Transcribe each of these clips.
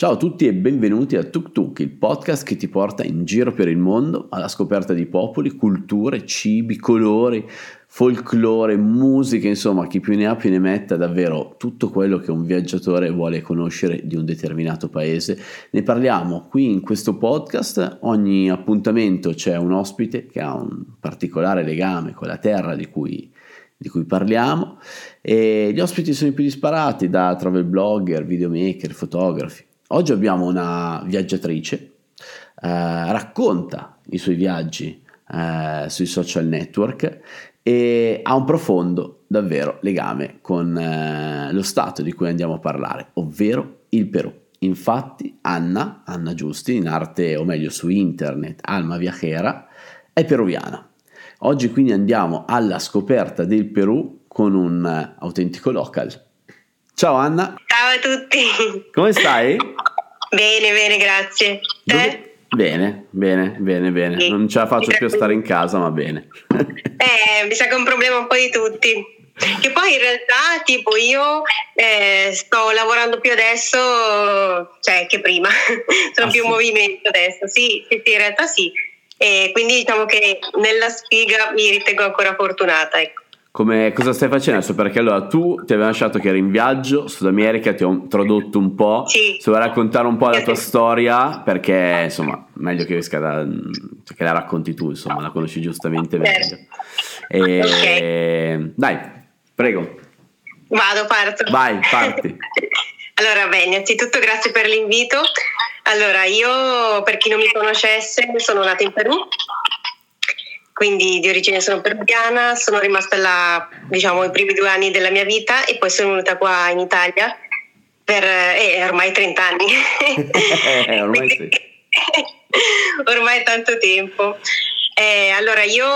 Ciao a tutti e benvenuti a Tuk Tuk, il podcast che ti porta in giro per il mondo alla scoperta di popoli, culture, cibi, colori, folklore, musica, insomma, chi più ne ha più ne metta davvero tutto quello che un viaggiatore vuole conoscere di un determinato paese. Ne parliamo qui in questo podcast, ogni appuntamento c'è un ospite che ha un particolare legame con la terra di cui di cui parliamo e gli ospiti sono i più disparati da travel blogger, videomaker, fotografi. Oggi abbiamo una viaggiatrice, eh, racconta i suoi viaggi eh, sui social network e ha un profondo, davvero, legame con eh, lo stato di cui andiamo a parlare, ovvero il Perù. Infatti Anna, Anna Giusti, in arte o meglio su internet, Alma Viajera, è peruviana. Oggi quindi andiamo alla scoperta del Perù con un uh, autentico local. Ciao Anna. Ciao a tutti. Come stai? Bene, bene, grazie. Te? Bene, bene, bene, bene. Non ce la faccio più a stare in casa, ma bene. eh, mi sa che è un problema un po' di tutti. Che poi in realtà, tipo, io eh, sto lavorando più adesso, cioè che prima, sono ah, più in movimento adesso. Sì, sì, sì, in realtà sì. E quindi diciamo che nella sfiga mi ritengo ancora fortunata. Ecco. Come, cosa stai facendo adesso? Perché allora tu ti avevi lasciato che eri in viaggio, Sud America, ti ho introdotto un po'. Sì. Se vuoi raccontare un po' la tua storia, perché insomma, meglio che, da, cioè, che la racconti tu, insomma, la conosci giustamente meglio. E, okay. Dai, prego. Vado, parto. Vai, parti. allora, bene, innanzitutto grazie per l'invito. Allora, io per chi non mi conoscesse sono nata in Perù, quindi di origine sono peruviana, sono rimasta là diciamo i primi due anni della mia vita e poi sono venuta qua in Italia per eh, ormai 30 anni. Eh, ormai, sì. ormai tanto tempo. Eh, allora io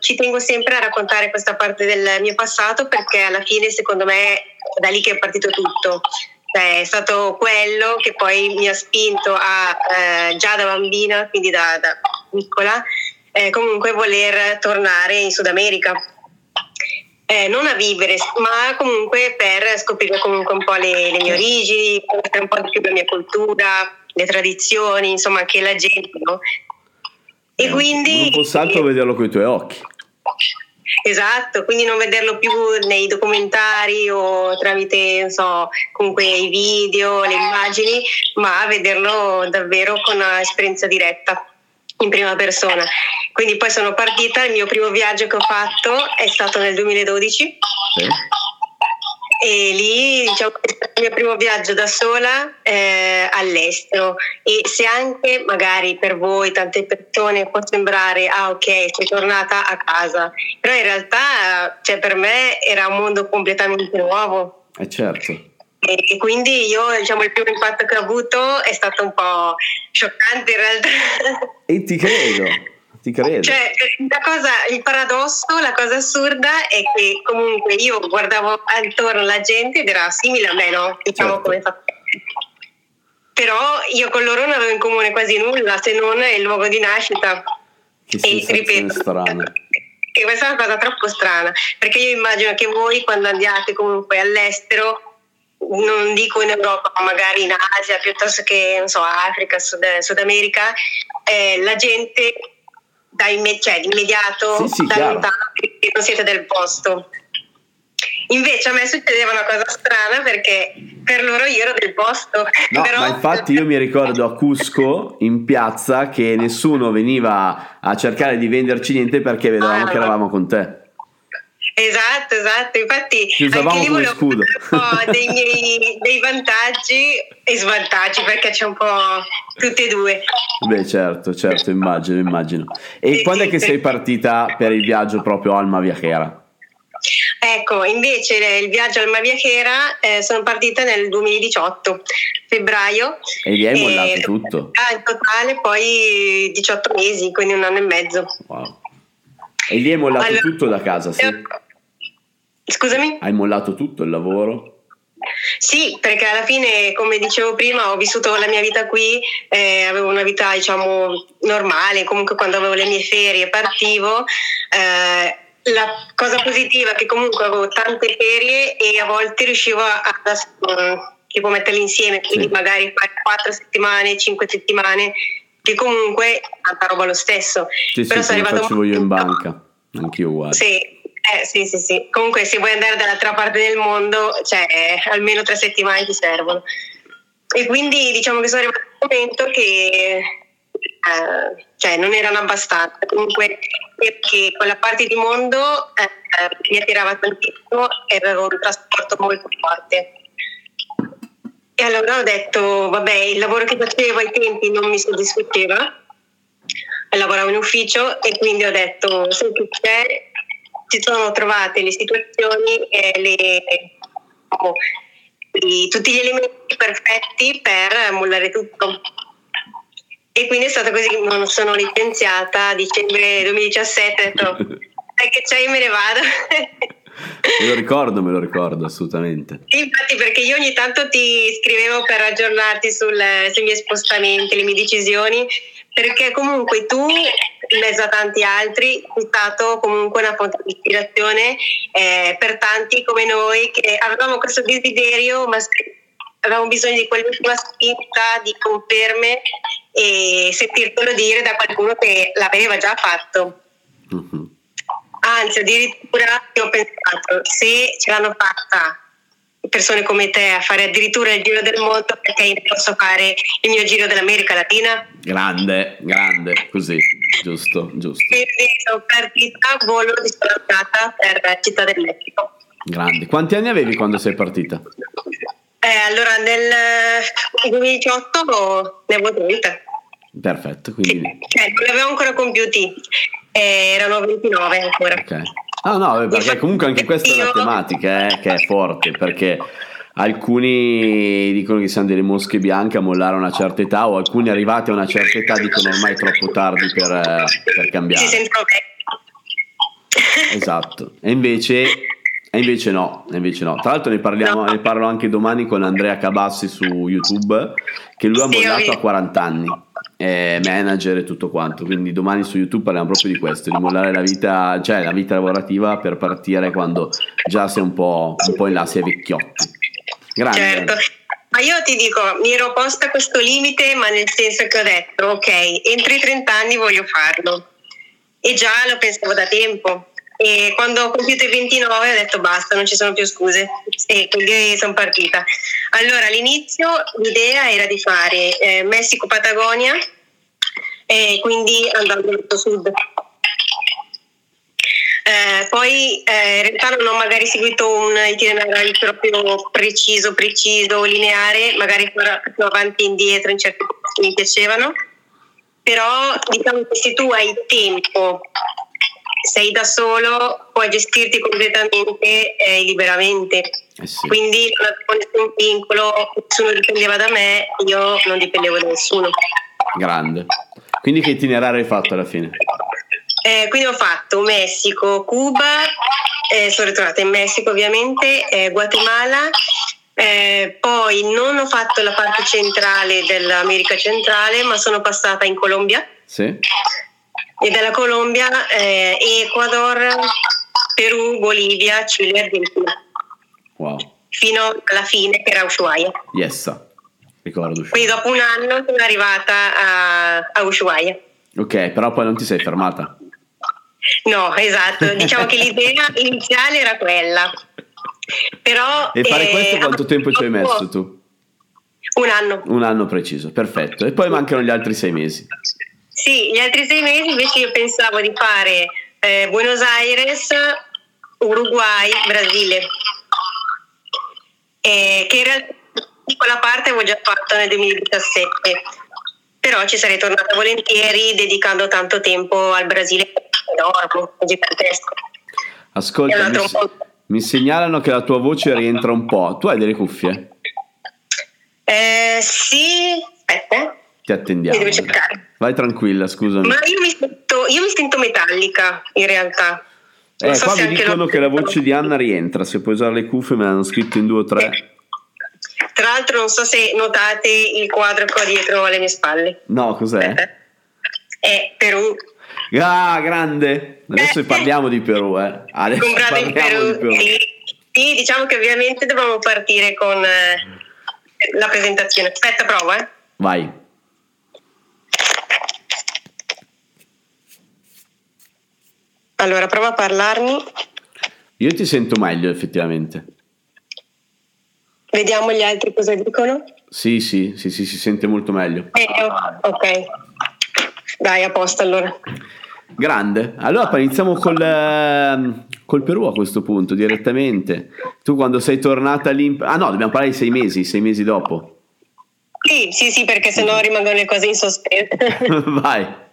ci tengo sempre a raccontare questa parte del mio passato perché alla fine secondo me è da lì che è partito tutto cioè, è stato quello che poi mi ha spinto a, eh, già da bambina, quindi da, da piccola, eh, comunque voler tornare in Sud America. Eh, non a vivere, ma comunque per scoprire comunque un po' le, le mie origini, conoscere un po' di più la mia cultura, le tradizioni, insomma anche la gente, no? E eh, quindi... Non posso altro vederlo con i tuoi occhi. Esatto, quindi non vederlo più nei documentari o tramite, non so, comunque i video, le immagini, ma vederlo davvero con un'esperienza diretta in prima persona. Quindi poi sono partita, il mio primo viaggio che ho fatto è stato nel 2012. Sì. E lì diciamo è stato il mio primo viaggio da sola eh, all'estero. E se anche magari per voi tante persone può sembrare ah ok sei tornata a casa però in realtà cioè, per me era un mondo completamente nuovo. Eh certo e quindi io diciamo il primo impatto che ho avuto è stato un po' scioccante in realtà e ti credo ti credo. Cioè, la cosa, il paradosso, la cosa assurda è che comunque io guardavo attorno la gente ed era simile a me, no? Diciamo certo. come fa. Però io con loro non avevo in comune quasi nulla se non il luogo di nascita. Che e ripeto, strana. Che questa è una cosa troppo strana, perché io immagino che voi quando andiate comunque all'estero non dico in Europa, ma magari in Asia piuttosto che non so, Africa, Sud, Sud America, eh, la gente da imme- cioè, immediato sì, sì, da lontano perché non siete del posto. Invece a me succedeva una cosa strana perché per loro io ero del posto. No, però... ma infatti io mi ricordo a Cusco in piazza che nessuno veniva a cercare di venderci niente perché vedevamo ah, che eravamo con te. Esatto, esatto, infatti Ci usavamo come scudo. un po' dei, miei, dei vantaggi e svantaggi perché c'è un po' tutti e due. Beh certo, certo, immagino, immagino. E sì, quando sì, è che sì. sei partita per il viaggio proprio Alma Viajera? Ecco, invece il viaggio Alma Viajera eh, sono partita nel 2018, febbraio. E lì hai mollato tutto? Ah, in totale poi 18 mesi, quindi un anno e mezzo. Wow. E lì hai mollato allora, tutto da casa, sì? Scusami? Hai mollato tutto il lavoro? Sì, perché alla fine, come dicevo prima, ho vissuto la mia vita qui, eh, avevo una vita diciamo normale, comunque quando avevo le mie ferie partivo. Eh, la cosa positiva è che comunque avevo tante ferie e a volte riuscivo a, a tipo metterli insieme, quindi Sì. magari fare 4 settimane, 5 settimane, che comunque è tanta roba lo stesso. Sì, sì, Però sono come arrivata facevo io in banca, anch'io uguale. Sì, eh, sì, sì, sì. Comunque se vuoi andare dall'altra parte del mondo, cioè almeno tre settimane ti servono. E quindi diciamo che sono arrivato a un momento che eh, cioè, non erano abbastanza. Comunque perché quella parte di mondo eh, mi attirava tantissimo e avevo un trasporto molto forte. E allora ho detto, vabbè, il lavoro che facevo ai tempi non mi soddisfaceva, lavoravo in ufficio e quindi ho detto, che c'è? Ci sono trovate le situazioni e le, diciamo, i- tutti gli elementi perfetti per mollare tutto. E quindi è stato così che non sono licenziata a dicembre 2017, ho detto, sai che c'è, io me ne vado. Me lo ricordo, me lo ricordo assolutamente. Sì, infatti perché io ogni tanto ti scrivevo per aggiornarti sul- sui miei spostamenti, le mie decisioni, perché comunque tu, in mezzo a tanti altri, sei stato comunque una fonte di ispirazione eh, per tanti come noi che avevamo questo desiderio, ma avevamo bisogno di quell'ultima spinta, di conferme e sentirtelo dire da qualcuno che l'aveva già fatto. Mhm. Anzi, addirittura ho pensato, se ce l'hanno fatta persone come te a fare addirittura il giro del mondo, perché io posso fare il mio giro dell'America Latina? Grande, grande, così, giusto, giusto. Quindi sono partita a volo di andata per Città del Messico. Grande. Quanti anni avevi quando sei partita? Eh, allora nel 2018 ne avevo 30. Perfetto, quindi... Cioè, non li avevo ancora compiuti, eh, erano 29 ancora. Ok. No, no, perché comunque anche questa è una tematica eh, che è forte, perché alcuni dicono che siano delle mosche bianche a mollare a una certa età, o alcuni arrivati a una certa età dicono ormai è troppo tardi per, eh, per cambiare. Esatto. E invece, e invece no, e invece no. Tra l'altro ne, parliamo, ne parlo anche domani con Andrea Cabassi su YouTube, che lui ha mollato a visto. 40 anni, è manager e tutto quanto. Quindi domani su YouTube parliamo proprio di questo, di mollare la vita, cioè la vita lavorativa per partire quando già sei un po', un po' in là, sei vecchiotti. Grande. Certo. Ma io ti dico, mi ero posta questo limite, ma nel senso che ho detto, ok, entro i 30 anni voglio farlo. E già lo pensavo da tempo. E quando ho compiuto i 29 ho detto basta, non ci sono più scuse. E quindi sono partita. Allora, all'inizio l'idea era di fare eh, Messico-Patagonia, e quindi andando verso sud. Eh, poi eh, in realtà non ho magari seguito un itinerario proprio preciso, preciso, lineare, magari più avanti e indietro in certi che mi piacevano, però diciamo che se tu hai tempo, sei da solo, puoi gestirti completamente e liberamente. Eh sì. Quindi non avevo nessun vincolo, nessuno dipendeva da me, io non dipendevo da nessuno. Grande. Quindi che itinerario hai fatto alla fine? Eh, quindi ho fatto Messico, Cuba, eh, sono ritrovata in Messico ovviamente, eh, Guatemala, eh, poi non ho fatto la parte centrale dell'America centrale, ma sono passata in Colombia Sì? E dalla Colombia eh, Ecuador, Perù, Bolivia, Cile e Argentina, Wow. fino alla fine che era Ushuaia. Yes. Ricordo. Quindi dopo un anno sono arrivata a, a Ushuaia. Ok, però poi non ti sei fermata. No, esatto, diciamo che l'idea iniziale era quella. Però, E fare eh, questo quanto tempo ci hai messo tu? Un anno. Un anno preciso, perfetto. E poi mancano gli altri sei mesi. Sì, gli altri sei mesi invece io pensavo di fare eh, Buenos Aires, Uruguay, Brasile. Eh, che in realtà quella parte avevo già fatto nel 2017, però ci sarei tornata volentieri dedicando tanto tempo al Brasile, enorme, gigantesco. Ascolta, mi, mondo. mi segnalano che la tua voce rientra un po'. Tu hai delle cuffie? Eh, sì, aspetta. Ti attendiamo. Vai tranquilla, scusami. Ma io mi sento, io mi sento metallica in realtà. Eh, so qua mi dicono che la voce di Anna rientra. Se puoi usare le cuffie, me l'hanno scritto in due o tre. Tra l'altro non so se notate il quadro qua dietro alle mie spalle. No, cos'è? È Perù, Ah, grande! Adesso Eh. parliamo di Perù, eh. Adesso comprato in Perù. di Perù. Sì. Sì, diciamo che ovviamente dobbiamo partire con, eh, la presentazione. Aspetta, prova, eh. Vai. Allora, prova a parlarmi. Io ti sento meglio effettivamente. Vediamo gli altri cosa dicono. Sì, sì, sì, sì, si sente molto meglio. Eh, ok. Dai, a posto allora. Grande. Allora iniziamo col, ehm, col Perù a questo punto, direttamente. Tu quando sei tornata lì... Ah no, dobbiamo parlare di sei mesi, sei mesi dopo. Sì, sì, sì, perché sennò rimangono le cose in sospeso. Vai.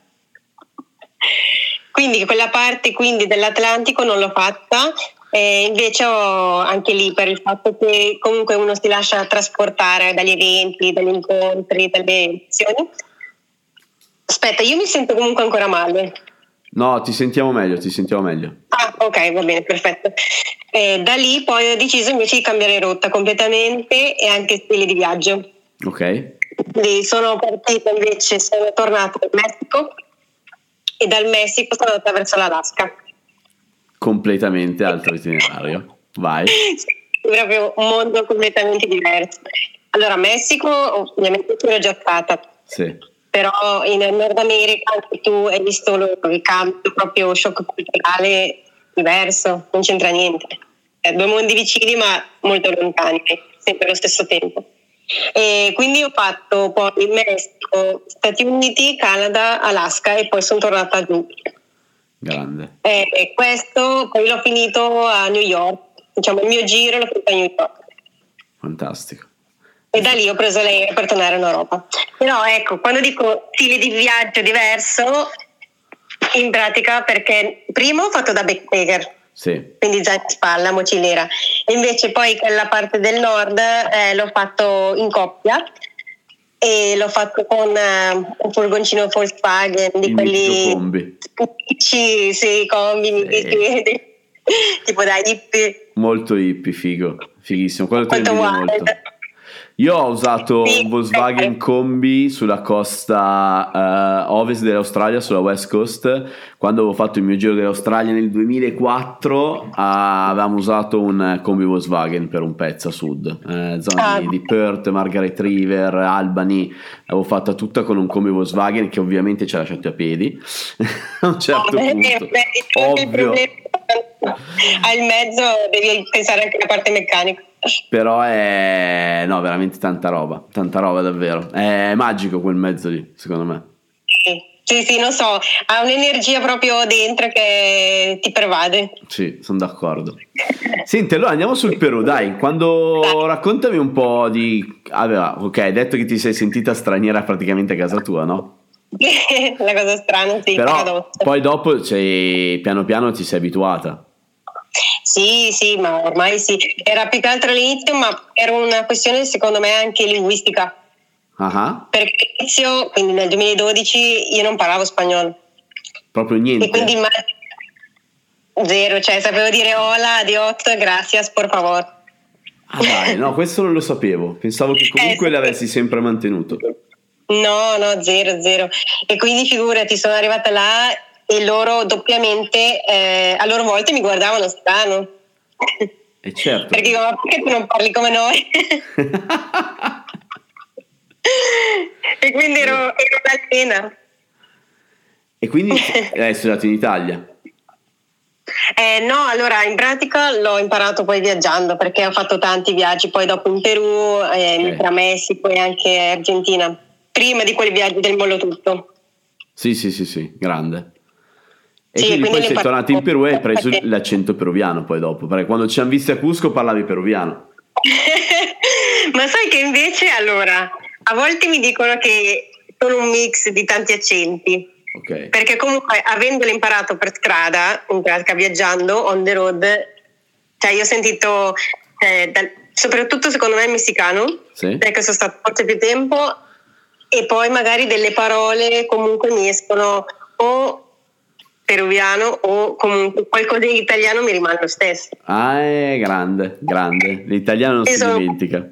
Quindi quella parte quindi dell'Atlantico non l'ho fatta, e invece ho anche lì per il fatto che comunque uno si lascia trasportare dagli eventi, dagli incontri, dalle azioni. Aspetta, io mi sento comunque ancora male. No, ti sentiamo meglio, ti sentiamo meglio. Ah, ok, va bene, perfetto. Eh, da lì poi ho deciso invece di cambiare rotta completamente e anche stile di viaggio. Ok. Quindi sono partita invece, sono tornata dal Messico e dal Messico sono andata verso l'Alaska completamente altro itinerario. Vai. proprio un mondo completamente diverso. Allora, Messico, ovviamente tu ero già stata. Sì. Però in Nord America anche tu hai visto il cambio, proprio shock culturale diverso, non c'entra niente. Eh, due mondi vicini ma molto lontani, sempre allo stesso tempo. E quindi ho fatto poi Messico, Stati Uniti, Canada, Alaska e poi sono tornata giù. Grande. E questo poi l'ho finito a New York, diciamo il mio giro l'ho finito a New York. Fantastico. E da lì ho preso lei per tornare in Europa. Però ecco, quando dico stile di viaggio diverso, in pratica perché prima ho fatto da backpacker, sì. quindi zaino in spalla, mochilera, e invece poi quella parte del nord eh, l'ho fatto in coppia e l'ho fatto con uh, un furgoncino Volkswagen di Il quelli combi. sì, sì, combi, Sì. tipo da hippie. Molto hippie, figo, fighissimo. Quello te lo Molto invidio wild. molto. Io ho usato un Volkswagen. Combi sulla costa eh, ovest dell'Australia, sulla West Coast. Quando avevo fatto il mio giro dell'Australia nel 2004, ah, avevamo usato un Combi Volkswagen per un pezzo a sud, eh, zone Ah. di Perth, Margaret River, Albany. Avevo fatta tutta con un Combi Volkswagen che ovviamente ci ha lasciato a piedi a un certo Eh, punto. beh, il Ovvio. problema al mezzo devi pensare anche alla parte meccanica. Però è no, veramente tanta roba, tanta roba davvero. È magico quel mezzo lì, secondo me. Sì, sì, non so, ha un'energia proprio dentro che ti pervade. Sì, sono d'accordo. Senti, allora andiamo sul Perù, dai. Quando Dai. raccontami un po' di aveva, ok, hai detto che ti sei sentita straniera praticamente a casa tua, no? La cosa strana, sì, Però paradosso. poi dopo sei, piano piano ti sei abituata. Sì, sì, ma ormai sì. Era più che altro all'inizio, ma era una questione secondo me anche linguistica. Ah, Perché all'inizio, quindi nel 2012, io non parlavo spagnolo. proprio niente. E quindi zero, cioè sapevo dire hola, adios, gracias, por favor. Ah, dai, no, questo non lo sapevo. Pensavo che comunque Eh, l'avessi sempre mantenuto. No, no, zero, zero. E quindi figurati, sono arrivata là e loro doppiamente, eh, a loro volte mi guardavano strano. E certo. Perché dico, ma perché tu non parli come noi? e quindi ero, ero un'alena. e quindi hai studiato in Italia. Eh, no, allora in pratica l'ho imparato poi viaggiando perché ho fatto tanti viaggi, poi dopo in Perù, eh, Ok. tra Messico e anche Argentina, prima di quei viaggi del mollo tutto. Sì, sì, sì, sì, grande. E Sì, quindi, quindi poi sei le tornato in Perù e hai preso perché- l'accento peruviano poi dopo, perché quando ci hanno visti a Cusco parlavi peruviano. Ma sai che invece allora a volte mi dicono che sono un mix di tanti accenti. Ok. Perché comunque avendolo imparato per strada, in pratica viaggiando on the road, cioè io ho sentito, eh, dal- soprattutto secondo me messicano, Sì? perché sono stato forse più tempo, e poi magari delle parole comunque mi escono o peruviano o comunque qualcosa in italiano mi rimane lo stesso. Ah, è grande, grande. L'italiano non si Esatto. dimentica.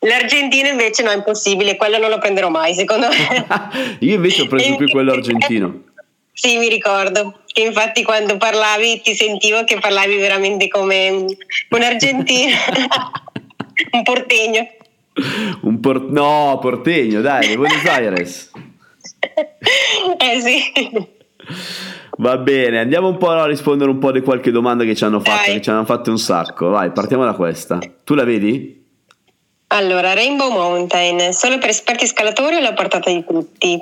L'argentino invece no, è impossibile, quello non lo prenderò mai, secondo me. Io invece ho preso più quello argentino. Sì, mi ricordo. Che infatti quando parlavi ti sentivo che parlavi veramente come un, argentino, un portegno. Un por- no, portegno, dai, Buenos Aires. eh sì. Va bene, andiamo un po' a rispondere un po' di qualche domanda che ci hanno fatto, Dai. che ci hanno fatto un sacco. Vai, partiamo da questa. Tu la vedi? Allora, Rainbow Mountain, solo per esperti scalatori o alla portata di tutti?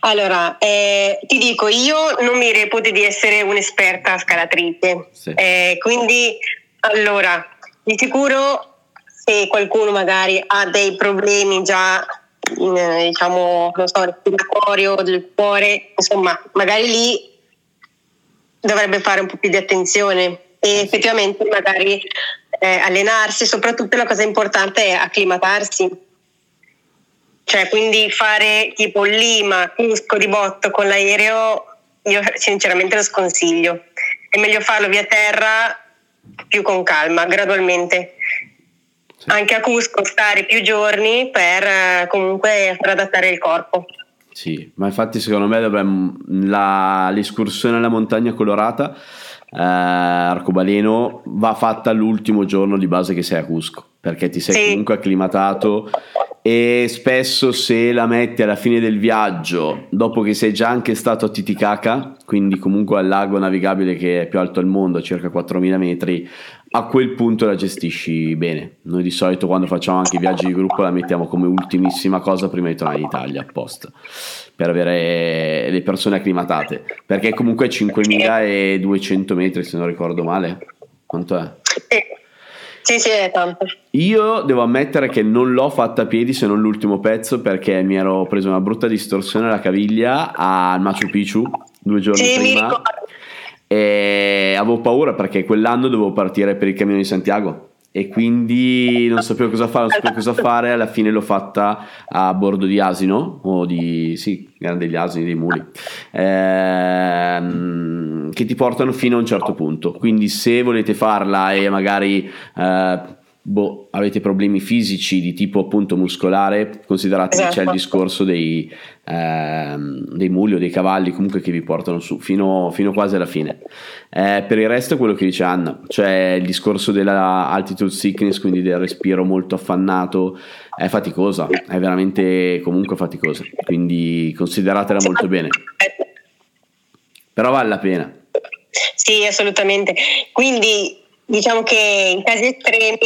Allora, eh, ti dico, io non mi reputo di essere un'esperta scalatrice, Sì. Eh, quindi, allora, di sicuro se qualcuno magari ha dei problemi già, diciamo, non so, respiratorio, del cuore, insomma, magari lì dovrebbe fare un po' più di attenzione e effettivamente magari eh, allenarsi, soprattutto la cosa importante è acclimatarsi. Cioè, quindi fare tipo Lima, Cusco di botto con l'aereo, io sinceramente lo sconsiglio. È meglio farlo via terra più con calma, gradualmente. Anche a Cusco stare più giorni per eh, comunque adattare il corpo. Sì, ma infatti secondo me dovremmo la, l'escursione alla montagna colorata eh, arcobaleno va fatta l'ultimo giorno di base che sei a Cusco perché ti sei Sì. comunque acclimatato e spesso se la metti alla fine del viaggio dopo che sei già anche stato a Titicaca quindi comunque al lago navigabile che è più alto al mondo a circa 4000 metri a quel punto la gestisci bene noi di solito quando facciamo anche i viaggi di gruppo la mettiamo come ultimissima cosa prima di tornare in Italia apposta per avere le persone acclimatate perché comunque 5200 metri se non ricordo male quanto è? Sì, sì, è tanto. Io devo ammettere che non l'ho fatta a piedi se non l'ultimo pezzo perché mi ero preso una brutta distorsione alla caviglia al Machu Picchu due giorni Sì, mi prima ricordo. E avevo paura perché quell'anno dovevo partire per il Cammino di Santiago. E quindi non sapevo cosa fare, non sapevo cosa fare, alla fine l'ho fatta a bordo di asino o di, sì, erano degli asini, dei muli, ehm, che ti portano fino a un certo punto, quindi se volete farla e magari... eh, boh, avete problemi fisici di tipo appunto muscolare, considerate che c'è il Esatto. discorso dei, ehm, dei muli o dei cavalli comunque che vi portano su fino, fino quasi alla fine. Eh, per il resto è quello che dice Anna, cioè il discorso della altitude sickness, quindi del respiro molto affannato, è faticosa, è veramente comunque faticosa, quindi consideratela molto bene, però vale la pena. Sì, assolutamente. Quindi diciamo che in casi estremi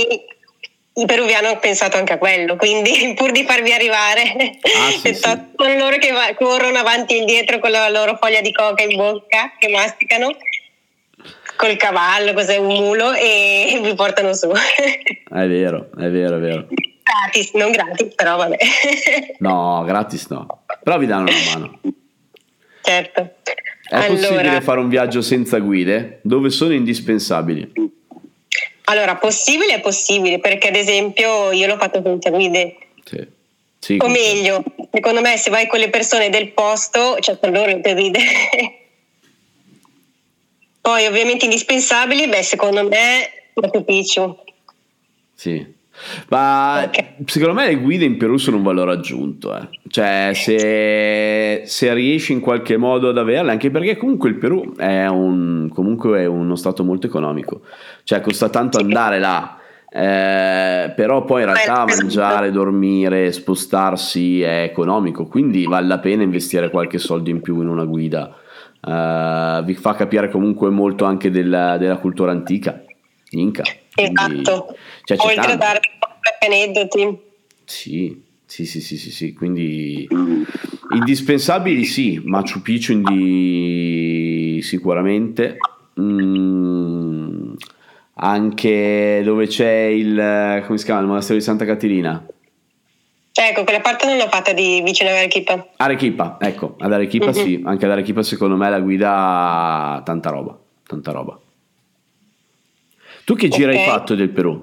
i peruviani hanno pensato anche a quello, quindi pur di farvi arrivare, Ah, sì, sì. sono loro che va- corrono avanti e indietro con la loro foglia di coca in bocca, che masticano, col cavallo, cos'è un mulo, e vi portano su. È vero, è vero, è vero. gratis, non gratis, però vabbè. No, gratis no, però vi danno una mano. certo. È possibile allora, fare un viaggio senza guide? Dove sono indispensabili? Allora, possibile è possibile, perché ad esempio io l'ho fatto senza guide. Sì. Sì, O meglio, secondo me se vai con le persone del posto, cioè per loro te ride. Poi ovviamente indispensabili, beh secondo me Machu Picchu. Sì. Ma Ok. secondo me le guide in Perù sono un valore aggiunto, eh. cioè se, se riesci in qualche modo ad averle, anche perché comunque il Perù è, un, comunque è uno stato molto economico, cioè costa tanto andare là, eh, però poi in realtà mangiare, dormire, spostarsi è economico, quindi vale la pena investire qualche soldo in più in una guida, Eh, vi fa capire comunque molto anche della, della cultura antica, Inca. Quindi- Esatto. cioè, Oltre a dare qualche aneddoti. Sì, sì, sì, sì, sì, sì, quindi indispensabili sì, Machu Picchu indi... sicuramente, Mm, anche dove c'è il, come si chiama, il monastero di Santa Caterina, Cioè, ecco, quella parte non l'ho fatta di vicino a Arequipa. Arequipa, ecco, ad Arequipa Mhm. sì, anche ad Arequipa secondo me la guida tanta roba, tanta roba. Tu che giro hai Ok. fatto del Perù?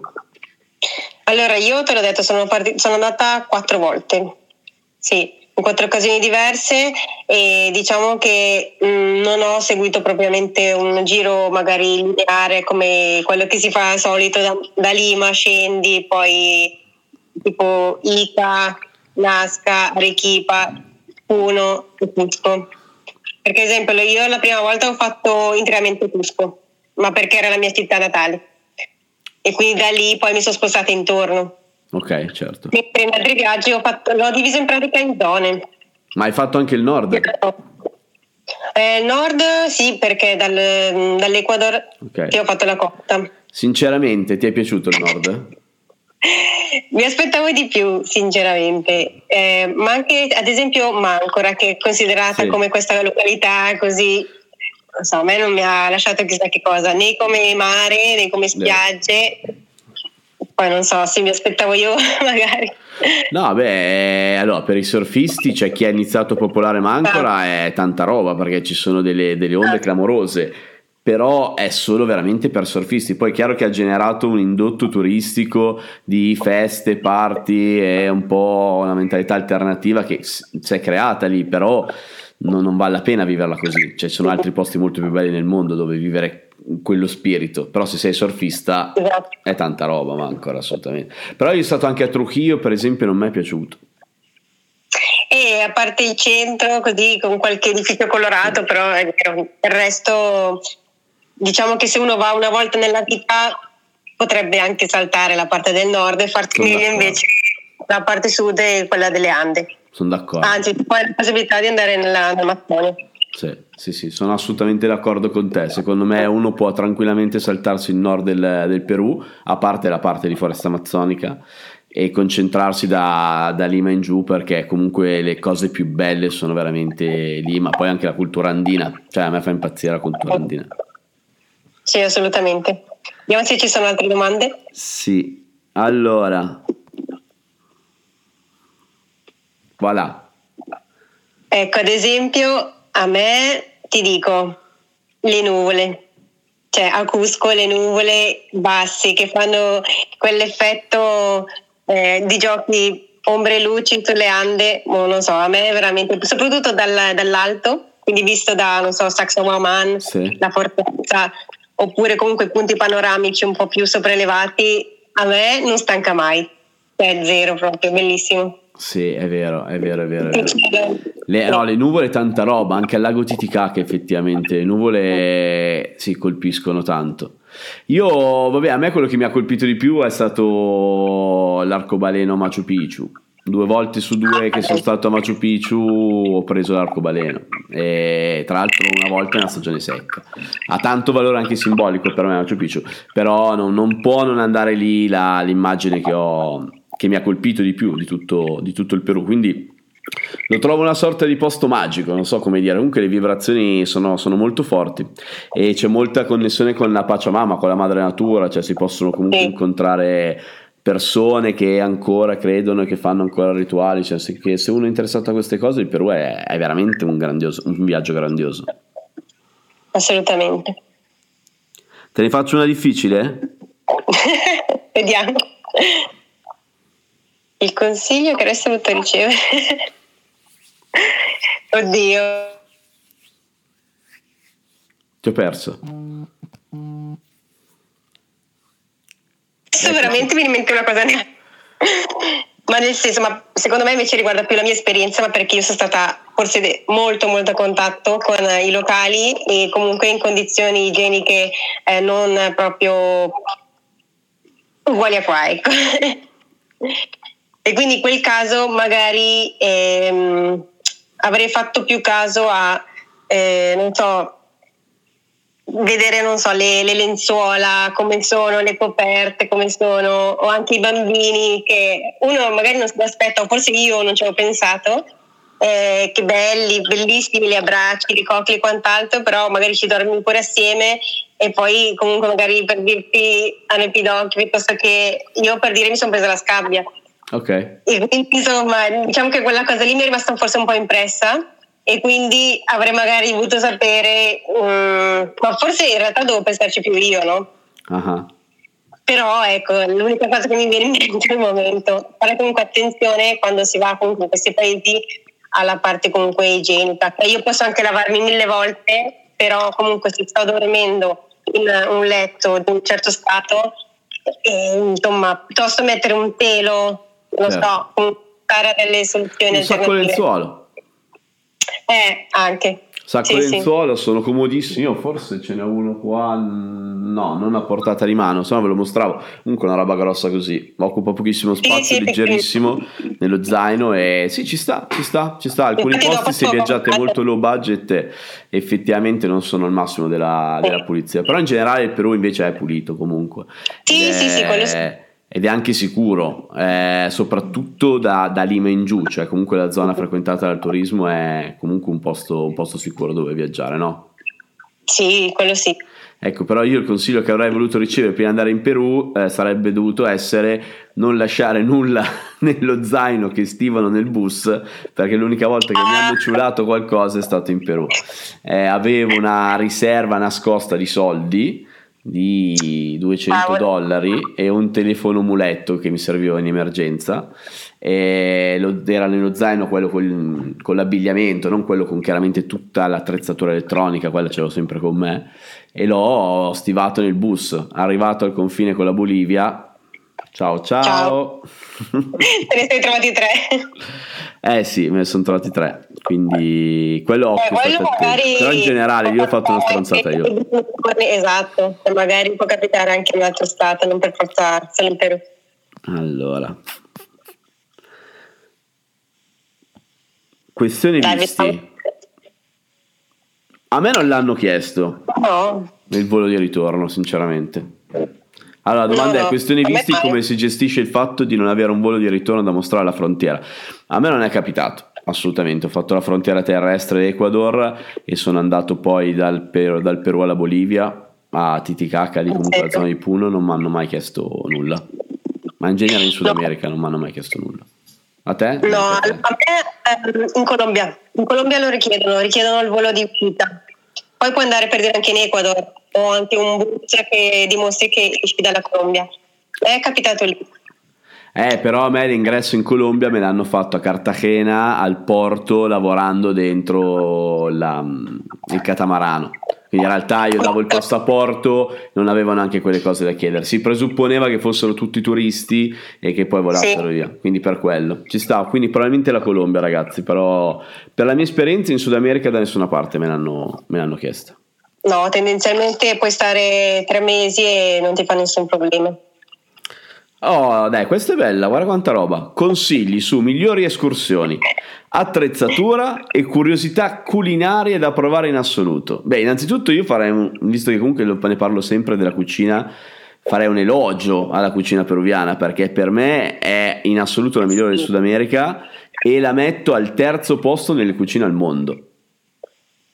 Allora, io te l'ho detto, sono, parti- sono andata quattro volte. Sì, in quattro occasioni diverse e diciamo che mh, non ho seguito propriamente un giro magari lineare come quello che si fa al solito da, da Lima, scendi, poi tipo Ica, Nazca, Arequipa, Puno e Cusco. Perché ad esempio io la prima volta ho fatto interamente Cusco, ma perché era la mia città natale. E quindi da lì poi mi sono spostata intorno. Ok, certo. Mentre in altri viaggi ho fatto, l'ho diviso in pratica in zone. Ma hai fatto anche il nord? Eh, nord sì, perché dal, dall'Ecuador okay. che ho fatto la cotta. Sinceramente, ti è piaciuto il nord? Mi aspettavo di più, sinceramente, eh, ma anche ad esempio Mancora, che è considerata sì. come questa località così, so, a me non mi ha lasciato chissà che cosa, né come mare né come spiagge. Poi non so, sì, mi aspettavo io magari. No, beh, allora per i surfisti c'è chi ha iniziato a popolare Mancora, ah. è tanta roba perché ci sono delle, delle onde ah. clamorose però è solo veramente per surfisti. Poi è chiaro che ha generato un indotto turistico di feste, party e un po' una mentalità alternativa che si è creata lì, però non, non vale la pena viverla così. Cioè, ci sono altri posti molto più belli nel mondo dove vivere quello spirito. Però se sei surfista è tanta roba, ma ancora assolutamente. Però io sono stato anche a Trujillo, per esempio, non mi è piaciuto. E a parte il centro, così con qualche edificio colorato, però è vero, il resto diciamo che se uno va una volta nella vita potrebbe anche saltare la parte del nord e meglio invece la parte sud e quella delle Ande. Sono d'accordo. Anzi, poi la possibilità di andare nella, nell'Amazzonia. Sì, sì, sì, sono assolutamente d'accordo con te. Secondo me uno può tranquillamente saltarsi il nord del, del Perù, a parte la parte di foresta amazzonica, e concentrarsi da, da, Lima in giù perché comunque le cose più belle sono veramente lì, ma poi anche la cultura andina, cioè a me fa impazzire la cultura andina. Sì, assolutamente. Vediamo se ci sono altre domande. Sì, allora. Voilà. Ecco, ad esempio, a me ti dico le nuvole. Cioè, a Cusco le nuvole basse che fanno quell'effetto eh, di giochi ombre e luci sulle Ande, oh, non so, a me veramente, soprattutto dal, dall'alto, quindi visto da, non so, Saxon sì. la fortezza, oppure comunque punti panoramici un po' più sopraelevati, a me non stanca mai. È zero proprio, bellissimo. Sì, è vero, è vero, è vero. È vero. Le, no, le nuvole tanta roba, anche al lago Titicaca effettivamente, le nuvole si colpiscono tanto. Io, vabbè, a me quello che mi ha colpito di più è stato l'arcobaleno Machu Picchu due volte su due che sono stato a Machu Picchu ho preso l'arcobaleno e tra l'altro una volta nella stagione secca ha tanto valore anche simbolico per me Machu Picchu però non, non può non andare lì la, l'immagine che, ho, che mi ha colpito di più di tutto, di tutto il Perù quindi lo trovo una sorta di posto magico, non so come dire, comunque le vibrazioni sono, sono, molto forti e c'è molta connessione con la Pachamama, con la madre natura, cioè si possono comunque incontrare persone che ancora credono e che fanno ancora rituali, cioè se, se uno è interessato a queste cose il Perù è, è veramente un, un viaggio grandioso. Assolutamente. Te ne faccio una difficile? Vediamo. Il consiglio che avresti voluto ricevere. Oddio. Ti ho perso. Adesso veramente mi mente una cosa ma nel senso, ma secondo me invece riguarda più la mia esperienza, ma perché io sono stata forse molto molto a contatto con i locali e comunque in condizioni igieniche eh, non proprio uguali a qua, ecco. E quindi in quel caso magari ehm, avrei fatto più caso a, eh, non so, vedere, non so, le, le, lenzuola, come sono, le coperte, come sono, o anche i bambini che uno magari non si aspetta, o forse io non ci avevo pensato, eh, che belli, bellissimi, li abbracci, li cocchi e quant'altro, però magari ci dormi pure assieme e poi comunque magari per dirti hanno pidocchi, piuttosto che io per dire mi sono presa la scabbia. Ok. E quindi insomma, diciamo che quella cosa lì mi è rimasta forse un po' impressa e quindi avrei magari voluto sapere, um, ma forse in realtà devo pensarci più io, no? Uh-huh. Però ecco, l'unica cosa che mi viene in mente al momento, fare comunque attenzione quando si va comunque in questi paesi alla parte comunque igienica. Io posso anche lavarmi mille volte, però comunque se sto dormendo in un letto di un certo stato, e, insomma, piuttosto mettere un telo, non certo. so, fare delle soluzioni un sacco lenzuolo eh, anche. Sacco Sì, sì. lenzuola sono comodissimi. Io forse ce n'è uno qua. No, non a portata di mano, se no ve lo mostravo. Comunque una roba grossa così. Occupa pochissimo spazio, sì, leggerissimo nello zaino. E sì, ci sta, ci sta, ci sta. Alcuni posti, se viaggiate molto low budget, effettivamente non sono al massimo della, della pulizia. Però in generale il Perù invece è pulito comunque. Sì, Ed sì, sì, quello sì. Ed è anche sicuro, eh, soprattutto da, da Lima in giù, cioè comunque la zona frequentata dal turismo è comunque un posto, un posto sicuro dove viaggiare, no? Sì, quello sì. Ecco, però io il consiglio che avrei voluto ricevere prima di andare in Perù eh, sarebbe dovuto essere non lasciare nulla nello zaino che stivano nel bus, perché l'unica volta che mi hanno ciulato qualcosa è stato in Perù. Eh, avevo una riserva nascosta di soldi di 200 Cavolo. dollari e un telefono muletto che mi serviva in emergenza. E lo- era nello zaino quello col- con l'abbigliamento, non quello con chiaramente tutta l'attrezzatura elettronica, quella ce l'ho sempre con me. E l'ho stivato nel bus, arrivato al confine con la Bolivia. Ciao ciao. Ciao. Te ne sei trovati tre. Eh sì, me ne sono trovati tre, quindi quello Eh, state quello magari- Però in generale io ho fatto una stronzata io. Esatto, e magari può capitare anche in un altro stato, non per forza solo in Perù. Allora. Questione Dai, visti. A me non l'hanno chiesto No, il volo di ritorno, sinceramente. Allora, la domanda No, è: no. questioni A me visti, mai. come si gestisce il fatto di non avere un volo di ritorno da mostrare alla frontiera? A me non è capitato, assolutamente. Ho fatto la frontiera terrestre Ecuador e sono andato poi dal, Per- dal Perù alla Bolivia a Titicaca, lì comunque la zona di Puno, non mi hanno mai chiesto nulla. Ma in genere in Sud No. America non mi hanno mai chiesto nulla. A te? no, a me ehm, in Colombia. In Colombia lo richiedono, richiedono il volo di uscita. Poi puoi andare per dire anche in Ecuador o anche un bus che dimostri che esci dalla Colombia. È capitato lì. Eh, però a me l'ingresso in Colombia me l'hanno fatto a Cartagena, al porto, lavorando dentro la- il catamarano. Quindi in realtà io davo il passaporto, non avevano anche quelle cose da chiedere. Si presupponeva che fossero tutti turisti e che poi volassero Sì. via. Quindi per quello ci sta. Quindi probabilmente la Colombia, ragazzi. Però per la mia esperienza in Sud America da nessuna parte me l'hanno, me l'hanno chiesta. No, tendenzialmente puoi stare tre mesi e non ti fa nessun problema. Oh, dai, questa è bella, guarda quanta roba. Consigli su migliori escursioni, attrezzatura e curiosità culinarie da provare in assoluto. Beh, innanzitutto io farei, un, visto che comunque ne parlo sempre della cucina, farei un elogio alla cucina peruviana perché per me è in assoluto la migliore del Sud America e la metto al terzo posto nelle cucine al mondo.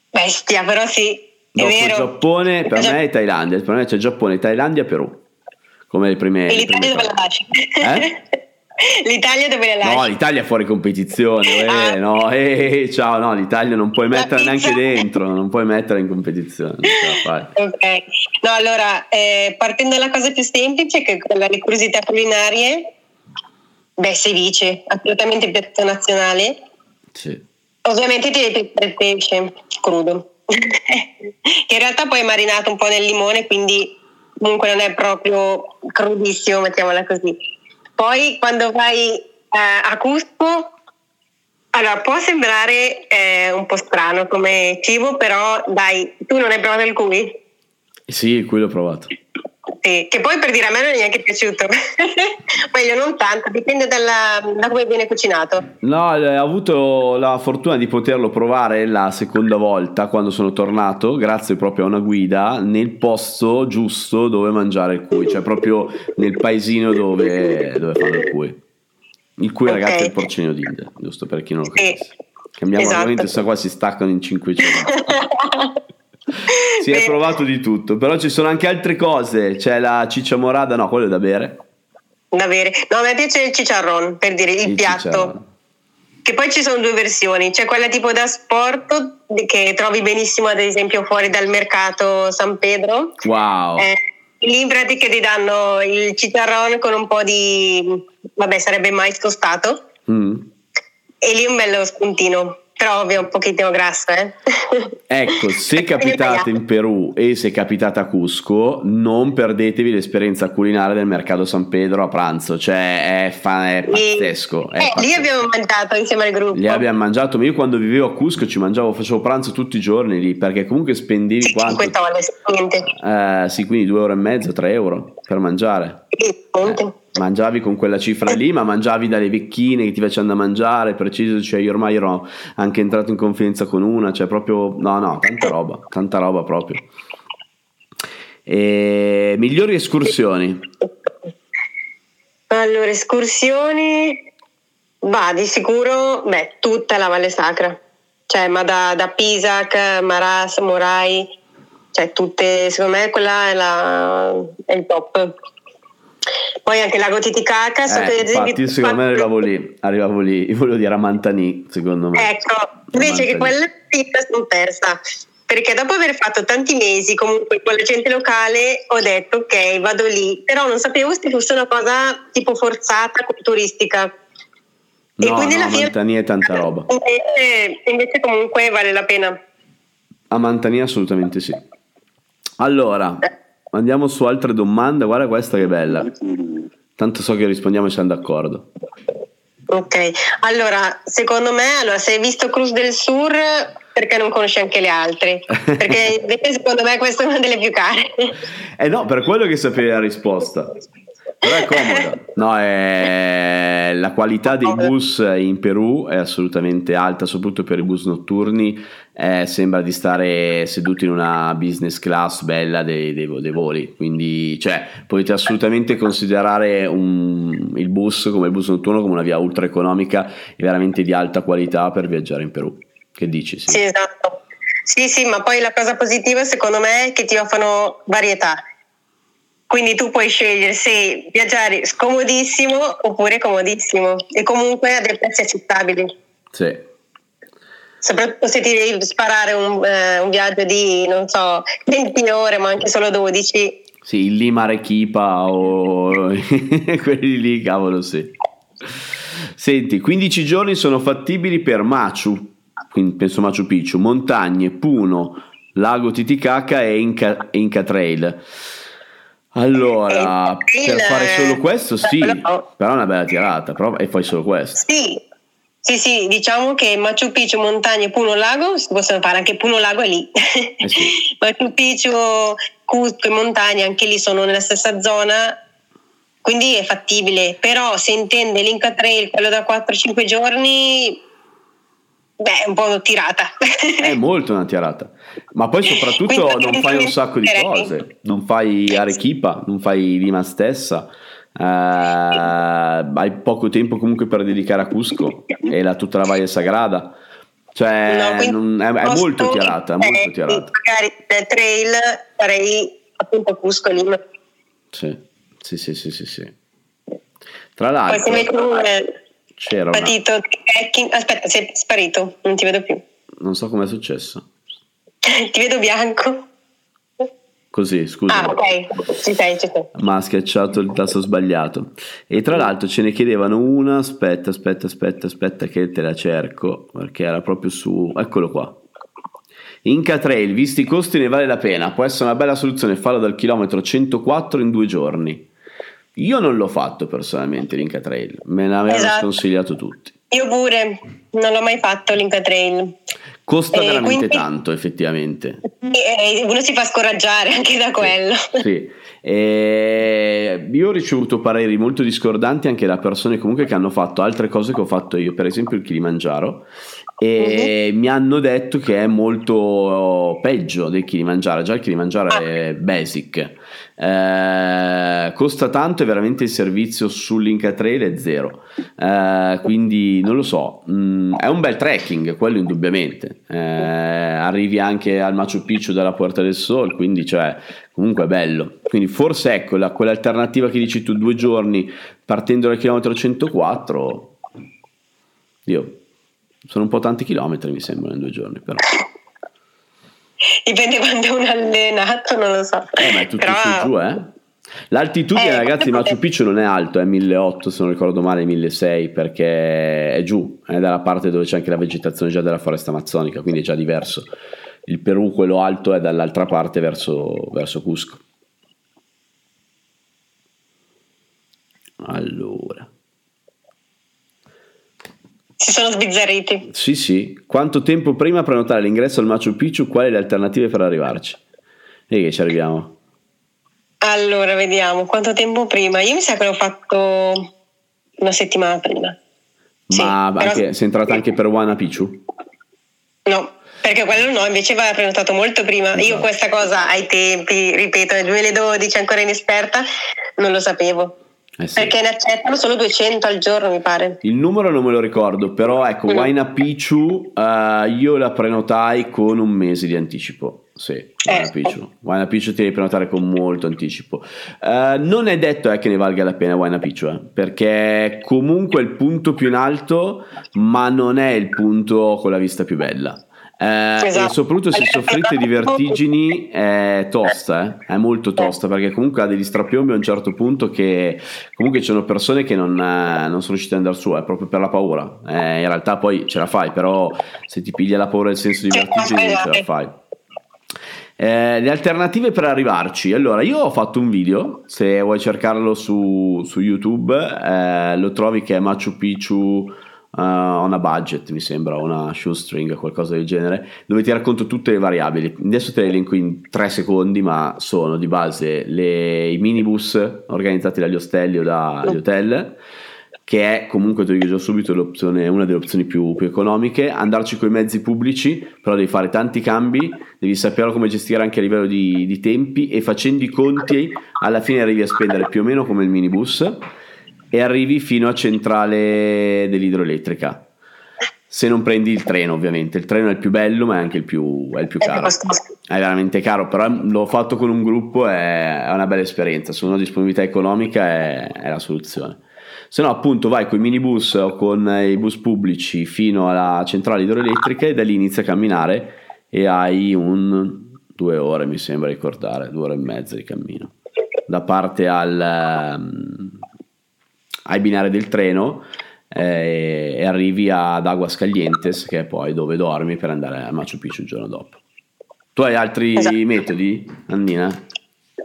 Bestia, però sì, Dopo vero. Giappone, per me è Thailandia, per me c'è Giappone, Thailandia, Perù. Come le prime... E le prime l'Italia dove la lasci? Eh? L'Italia dove la lasci? No, l'Italia è fuori competizione, eh, Ah. no, eh, ciao, no, l'Italia non puoi mettere neanche dentro, non puoi mettere in competizione. Ok, no, allora, eh, partendo dalla cosa più semplice, che è quella delle curiosità culinarie, beh, ceviche, assolutamente piatto nazionale. Sì. Ovviamente ti devi pensare il pesce crudo, in realtà poi è marinato un po' nel limone, quindi comunque non è proprio crudissimo, mettiamola così. Poi quando vai eh, a Cusco, allora può sembrare eh, un po' strano come cibo, però dai, tu non hai provato il cui? Sì, qui l'ho provato. Sì, che poi per dire a me non è neanche piaciuto, meglio non tanto, dipende dalla- da come viene cucinato. No, eh, ho avuto la fortuna di poterlo provare la seconda volta quando sono tornato, grazie proprio a una guida, nel posto giusto dove mangiare il cui, cioè proprio nel paesino dove, dove fanno il cui. Il cui, Ok. ragazzi, è il porcino d'India, giusto per chi non lo Sì. capisse. Cambiamo Esatto. argomento, se qua si staccano in 500. Si è provato di tutto, però ci sono anche altre cose. C'è la ciccia morada, no, quello è da bere. Da bere. No, a me piace il chicharron, per dire il, piatto. chicharrone. Che poi ci sono due versioni, c'è quella tipo da sport che trovi benissimo ad esempio fuori dal mercato San Pedro. Wow. Eh, lì in pratica ti danno il chicharron con un po' di, vabbè sarebbe mais tostato Mm. e lì un bello spuntino. Però ovvio un pochettino grassa. Eh? Ecco, se capitate in Perù e se capitate a Cusco, non perdetevi l'esperienza culinaria del mercato San Pedro a pranzo, cioè è, fa- è pazzesco. È eh, pazzesco. lì abbiamo mangiato insieme al gruppo. Lì abbiamo mangiato, ma io quando vivevo a Cusco ci mangiavo, facevo pranzo tutti i giorni lì, perché comunque spendevi sì, quanto? 5 dollari. Eh, sì, quindi 2 euro e mezzo, 3 euro per mangiare. Eh, mangiavi con quella cifra lì, ma mangiavi dalle vecchine che ti facevano da mangiare, preciso, cioè io ormai ero anche entrato in confidenza con una, cioè proprio, no, no, tanta roba, tanta roba proprio. E, migliori escursioni? Allora, escursioni, va di sicuro, beh, tutta la Valle Sacra, cioè, ma da, da Pisac, Maras, Morai, cioè tutte, secondo me quella è, la, è il top. Poi anche Lago Titicaca. So Eh, che, ad esempio, infatti secondo me arrivavo lì, arrivavo lì, io volevo dire a Mantani, secondo me. Ecco, invece che quella pista sono persa. Perché dopo aver fatto tanti mesi comunque con la gente locale ho detto ok vado lì, però non sapevo se fosse una cosa tipo forzata, turistica. No, no, Mantani è tanta roba. Invece, invece comunque vale la pena. A Mantani assolutamente sì. Allora, andiamo su altre domande, guarda questa che bella. Tanto so che rispondiamo e siamo d'accordo. Ok, allora secondo me, allora, se hai visto Cruz del Sur, perché non conosci anche le altre? Perché secondo me questa è una delle più care. Eh no, per quello che sapevi la risposta. Però è comoda. No, è... la qualità dei bus in Perù è assolutamente alta, soprattutto per i bus notturni. Eh, sembra di stare seduti in una business class bella dei, dei, dei voli. Quindi, cioè, potete assolutamente considerare un, il bus come il bus notturno come una via ultra economica e veramente di alta qualità per viaggiare in Perù. Che dici? Sì, sì esatto. Sì, sì, ma poi la cosa positiva secondo me è che ti offrono varietà quindi tu puoi scegliere se viaggiare scomodissimo oppure comodissimo e comunque a dei prezzi accettabili. Sì. Soprattutto se ti devi sparare un, eh, un viaggio di, non so, 20 ore, ma anche solo 12. Sì, il Lima Arequipa o quelli lì, cavolo, sì. Senti, 15 giorni sono fattibili per Machu, quindi penso Machu Picchu, montagne, Puno, lago Titicaca e Inca, Inca Trail. Allora, per fare solo questo sì, però è una bella tirata, però, e fai solo questo. Sì, sì, sì, diciamo che Machu Picchu, montagne, Puno Lago, si possono fare anche Puno Lago è lì. Eh sì. Machu Picchu, Cusco e montagne anche lì sono nella stessa zona, quindi è fattibile. Però se intende l'Inca Trail, quello da 4-5 giorni, beh, è un po' tirata. È molto una tirata. Ma poi soprattutto non fai un sacco di cose, non fai Arequipa, non fai Lima stessa, eh, hai poco tempo comunque per dedicare a Cusco e la, tutta la Valle Sagrada. Cioè, no, non, è, è molto tirata, è molto tirata. Magari nel trail farei appunto Cusco e Lima. Sì, sì, sì, sì, sì. sì. Tra l'altro... Poi se metti c'era patito una... Aspetta, sei sparito, non ti vedo più. Non so come è successo. ti vedo bianco. Così, scusa. Ah, ok, ci sei, ci sei. Ma ha schiacciato il tasto sbagliato. E tra l'altro ce ne chiedevano una, aspetta, aspetta, aspetta, aspetta che te la cerco, perché era proprio su... Eccolo qua. Inca Trail, visti i costi ne vale la pena, può essere una bella soluzione farlo dal chilometro 104 in due giorni. Io non l'ho fatto personalmente l'Inca Trail, me l'avevano esatto. sconsigliato tutti. Io pure, non l'ho mai fatto l'Inca Trail. Costa eh, veramente quindi, tanto, effettivamente. Eh, uno si fa scoraggiare anche da quello. Sì, eh, io ho ricevuto pareri molto discordanti anche da persone comunque che hanno fatto altre cose che ho fatto io, per esempio il Kilimangiaro, e uh-huh. mi hanno detto che è molto peggio del Kilimangiaro, già il Kilimangiaro ah. è basic. Eh, costa tanto e veramente il servizio sull'Inca Trail è zero eh, quindi non lo so mm, è un bel trekking quello indubbiamente eh, arrivi anche al Machu Picchu dalla Puerta del Sol quindi cioè comunque è bello quindi forse ecco la, quell'alternativa che dici tu due giorni partendo dal chilometro 104 io sono un po' tanti chilometri mi sembra in due giorni però dipende quando è un allenato, non lo so. Eh, ma è tutto Però... su giù, eh? L'altitudine, eh, ragazzi, di Machu Picchu non è alto, è 1800 se non ricordo male, 1600 perché è giù, è dalla parte dove c'è anche la vegetazione già della foresta amazzonica, quindi è già diverso. Il Perù, quello alto, è dall'altra parte verso, verso Cusco. Allora. Si sono sbizzarriti. Sì, sì. Quanto tempo prima prenotare l'ingresso al Machu Picchu? Quali le alternative per arrivarci? E che ci arriviamo? Allora, vediamo. Quanto tempo prima? Io mi sa che l'ho fatto una settimana prima. Ma sì, anche, però... sei entrata anche per Wana Picchu? No, perché quello no, invece va prenotato molto prima. Esatto. Io questa cosa ai tempi, ripeto, nel 2012 ancora inesperta, non lo sapevo. Eh sì. Perché ne accettano solo 200 al giorno, mi pare. Il numero non me lo ricordo, però ecco, mm. Waina Picchu uh, io la prenotai con un mese di anticipo. Sì, Waina eh. Picchu. Waina Picchu ti devi prenotare con molto anticipo. Uh, non è detto eh, che ne valga la pena Waina Picchu, eh, perché comunque è il punto più in alto, ma non è il punto con la vista più bella. Eh, esatto. E soprattutto se soffrite di vertigini è tosta, eh? è molto tosta perché comunque ha degli strapiombi a un certo punto che comunque ci sono persone che non, eh, non sono riuscite ad andare su, è proprio per la paura. Eh, in realtà poi ce la fai, però se ti piglia la paura del senso di vertigini non ce la fai. Eh, le alternative per arrivarci. Allora, io ho fatto un video, se vuoi cercarlo su, su YouTube, eh, lo trovi che è Machu Picchu uh, on a budget, mi sembra, una shoestring, qualcosa del genere, dove ti racconto tutte le variabili. Adesso te le elenco in tre secondi, ma sono di base le, i minibus organizzati dagli ostelli o dagli hotel che è comunque, te lo dico già subito, una delle opzioni più, più, economiche. Andarci con i mezzi pubblici, però devi fare tanti cambi, devi sapere come gestire anche a livello di, di tempi e facendo i conti alla fine arrivi a spendere più o meno come il minibus e arrivi fino a centrale dell'idroelettrica. Se non prendi il treno, ovviamente, il treno è il più bello, ma è anche il più, è il più caro. È veramente caro, però l'ho fatto con un gruppo, è, una bella esperienza. Su una disponibilità economica è, è la soluzione. Se no, appunto, vai con i minibus o con i bus pubblici fino alla centrale idroelettrica e da lì inizi a camminare e hai un due ore, mi sembra ricordare, due ore e mezza di cammino da parte al, ai binari del treno eh, e arrivi ad Aguascalientes che è poi dove dormi per andare a Machu Picchu il giorno dopo. Tu hai altri esatto. metodi, Annina?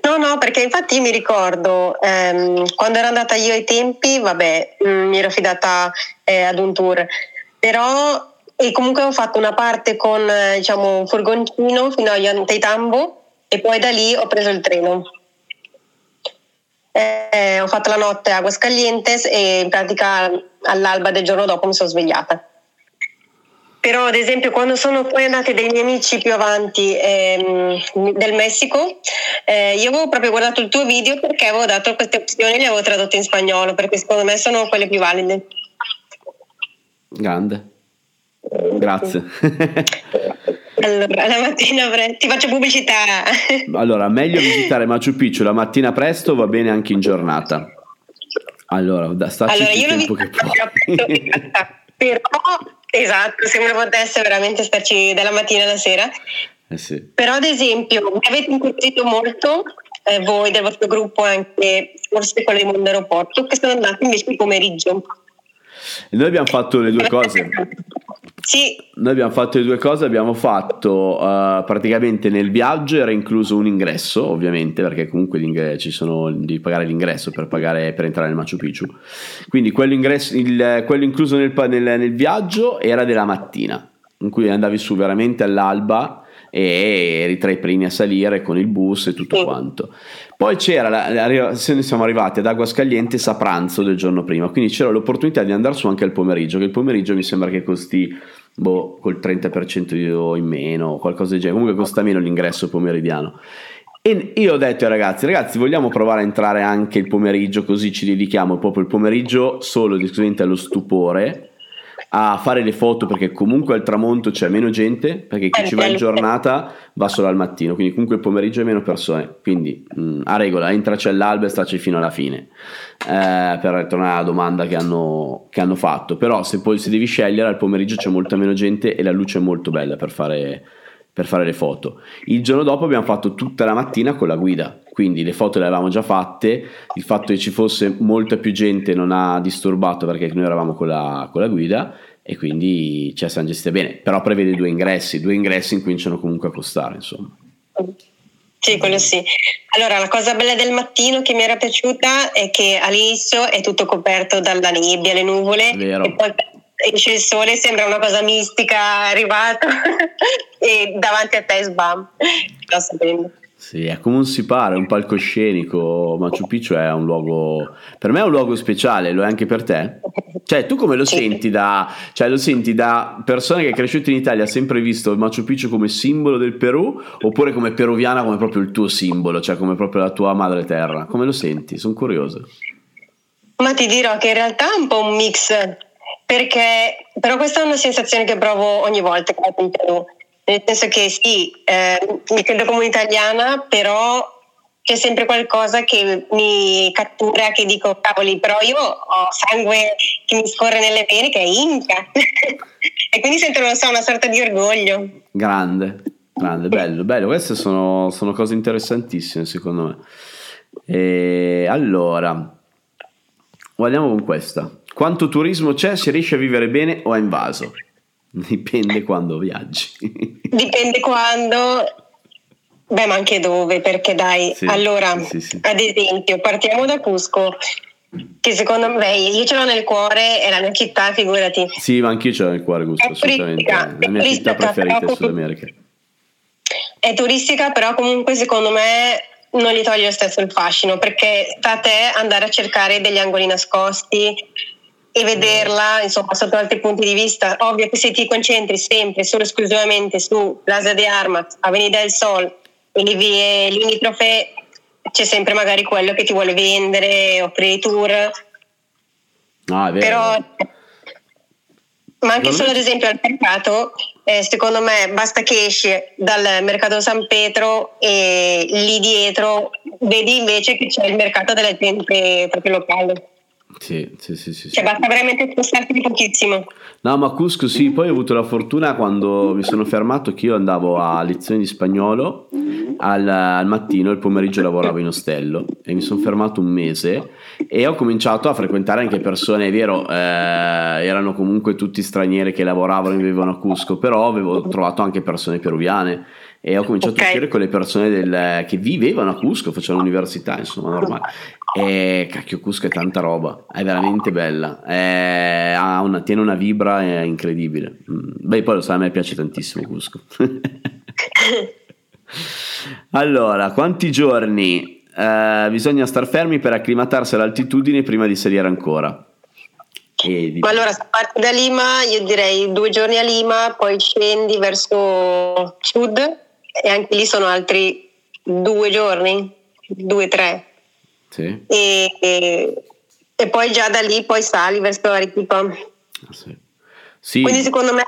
No, no, perché infatti mi ricordo ehm, quando ero andata io ai tempi, vabbè, mh, mm, mi ero fidata eh, ad un tour, però e comunque ho fatto una parte con eh, diciamo, un furgoncino fino a Yanteitambo e poi da lì ho preso il treno eh, ho fatto la notte a Aguascalientes e in pratica all'alba del giorno dopo mi sono svegliata. Però ad esempio quando sono poi andati dei miei amici più avanti ehm, del Messico, eh, io avevo proprio guardato il tuo video perché avevo dato queste opzioni e le avevo tradotte in spagnolo perché secondo me sono quelle più valide. Grande. Grazie. Allora, la mattina presto, ti faccio pubblicità. Allora, meglio visitare Machu Picchu la mattina presto, va bene anche in giornata. Allora, da starci allora, io tempo che puoi. Però, esatto, se uno potesse veramente starci dalla mattina alla sera. Eh sì. Però, ad esempio, mi avete incuriosito molto eh, voi del vostro gruppo, anche forse quello di Mondo Aeroporto, che sono andati invece il pomeriggio. E noi abbiamo fatto le due cose. Sì. Noi abbiamo fatto le due cose, abbiamo fatto uh, praticamente nel viaggio era incluso un ingresso, ovviamente, perché comunque ci sono di pagare l'ingresso per, pagare, per entrare nel Machu Picchu. Quindi quello, il, quello incluso nel, nel, nel viaggio era della mattina, in cui andavi su veramente all'alba e eri tra i primi a salire con il bus e tutto sì. quanto. Poi c'era, la, la, siamo arrivati ad Aguascalientes a pranzo del giorno prima, quindi c'era l'opportunità di andare su anche al pomeriggio, che il pomeriggio mi sembra che costi boh, col 30% in meno, qualcosa del genere, comunque costa meno l'ingresso pomeridiano. E io ho detto ai ragazzi, ragazzi vogliamo provare a entrare anche il pomeriggio così ci dedichiamo proprio il pomeriggio solo ed esclusivamente allo stupore a fare le foto perché comunque al tramonto c'è meno gente perché chi ci va in giornata va solo al mattino quindi comunque il pomeriggio è meno persone. Quindi mh, mm, a regola entraci all'alba e staci fino alla fine. Eh, per tornare alla domanda che hanno, che hanno, fatto. Però se poi se devi scegliere al pomeriggio c'è molta meno gente e la luce è molto bella per fare per fare le foto. Il giorno dopo abbiamo fatto tutta la mattina con la guida, quindi le foto le avevamo già fatte, il fatto che ci fosse molta più gente non ha disturbato perché noi eravamo con la, con la guida e quindi ci siamo gestiti bene, però prevede due ingressi, due ingressi incominciano comunque a costare, insomma. Sì, quello sì. Allora, la cosa bella del mattino che mi era piaciuta è che all'inizio è tutto coperto dalla nebbia, le nuvole, Vero. e poi esce il sole, sembra una cosa mistica arrivata e davanti a te sbam. Sto sapendo. Sì, è come un siparo, è un palcoscenico. Machu Picchu è un luogo, per me è un luogo speciale, lo è anche per te? Cioè, tu come lo Sì. senti da, cioè, lo senti da persona che è cresciuta in Italia, ha sempre visto il Machu Picchu come simbolo del Perù, oppure come peruviana come proprio il tuo simbolo, cioè come proprio la tua madre terra? Come lo senti? Sono curioso. Ma ti dirò che in realtà è un po' un mix, perché però questa è una sensazione che provo ogni volta che vado in Perù. Nel senso che sì, eh, mi credo come un'italiana, però c'è sempre qualcosa che mi cattura, che dico, cavoli, però io ho sangue che mi scorre nelle vene che è Inca. e quindi sento, non so, una sorta di orgoglio. Grande, grande, bello, bello. Queste sono, sono cose interessantissime secondo me. E allora, guardiamo con questa. Quanto turismo c'è? Si riesce a vivere bene o è invaso? Dipende quando viaggi. Dipende quando, beh, ma anche dove, perché dai, Sì, allora, sì, sì, ad esempio, partiamo da Cusco, che secondo me, io ce l'ho nel cuore, è la mia città, figurati. Sì, ma anch'io ce l'ho nel cuore gusto, È assolutamente. turistica, la mia città preferita in Sud America. È turistica, però comunque secondo me non gli toglie lo stesso il fascino, perché sta a te andare a cercare degli angoli nascosti e vederla, insomma, sotto altri punti di vista. Ovvio che se ti concentri sempre solo esclusivamente su Plaza de Armas, Avenida del Sol e le vie limitrofe, c'è sempre magari quello che ti vuole vendere, offrire i tour. Vero. Però, ma anche solo ad esempio al mercato, eh, secondo me basta che esci dal mercato San Pietro e lì dietro vedi invece che c'è il mercato della gente proprio locale. Sì, sì, sì, sì, sì. Cioè basta veramente spostarti di pochissimo. No, ma Cusco sì, poi ho avuto la fortuna quando mi sono fermato che io andavo a lezioni di spagnolo al, al mattino, il pomeriggio lavoravo in ostello e mi sono fermato un mese e ho cominciato a frequentare anche persone, è vero, eh, erano comunque tutti stranieri che lavoravano e vivevano a Cusco, però avevo trovato anche persone peruviane e ho cominciato Ok. a uscire con le persone del- che vivevano a Cusco, facevano l'università, insomma, normale. E cacchio, Cusco è tanta roba, è veramente bella, è- ha una- tiene una vibra è incredibile. Mm, Beh, poi lo sai, a me piace tantissimo Cusco. allora, quanti giorni eh, bisogna star fermi per acclimatarsi all'altitudine prima di salire ancora? Di- Ma allora se parti da Lima io direi due giorni a Lima, poi scendi verso sud e anche lì sono altri due giorni, due, tre. Sì? E, e- e poi già da lì poi sali verso Arequipa. Ah, sì. Sì. Quindi secondo me,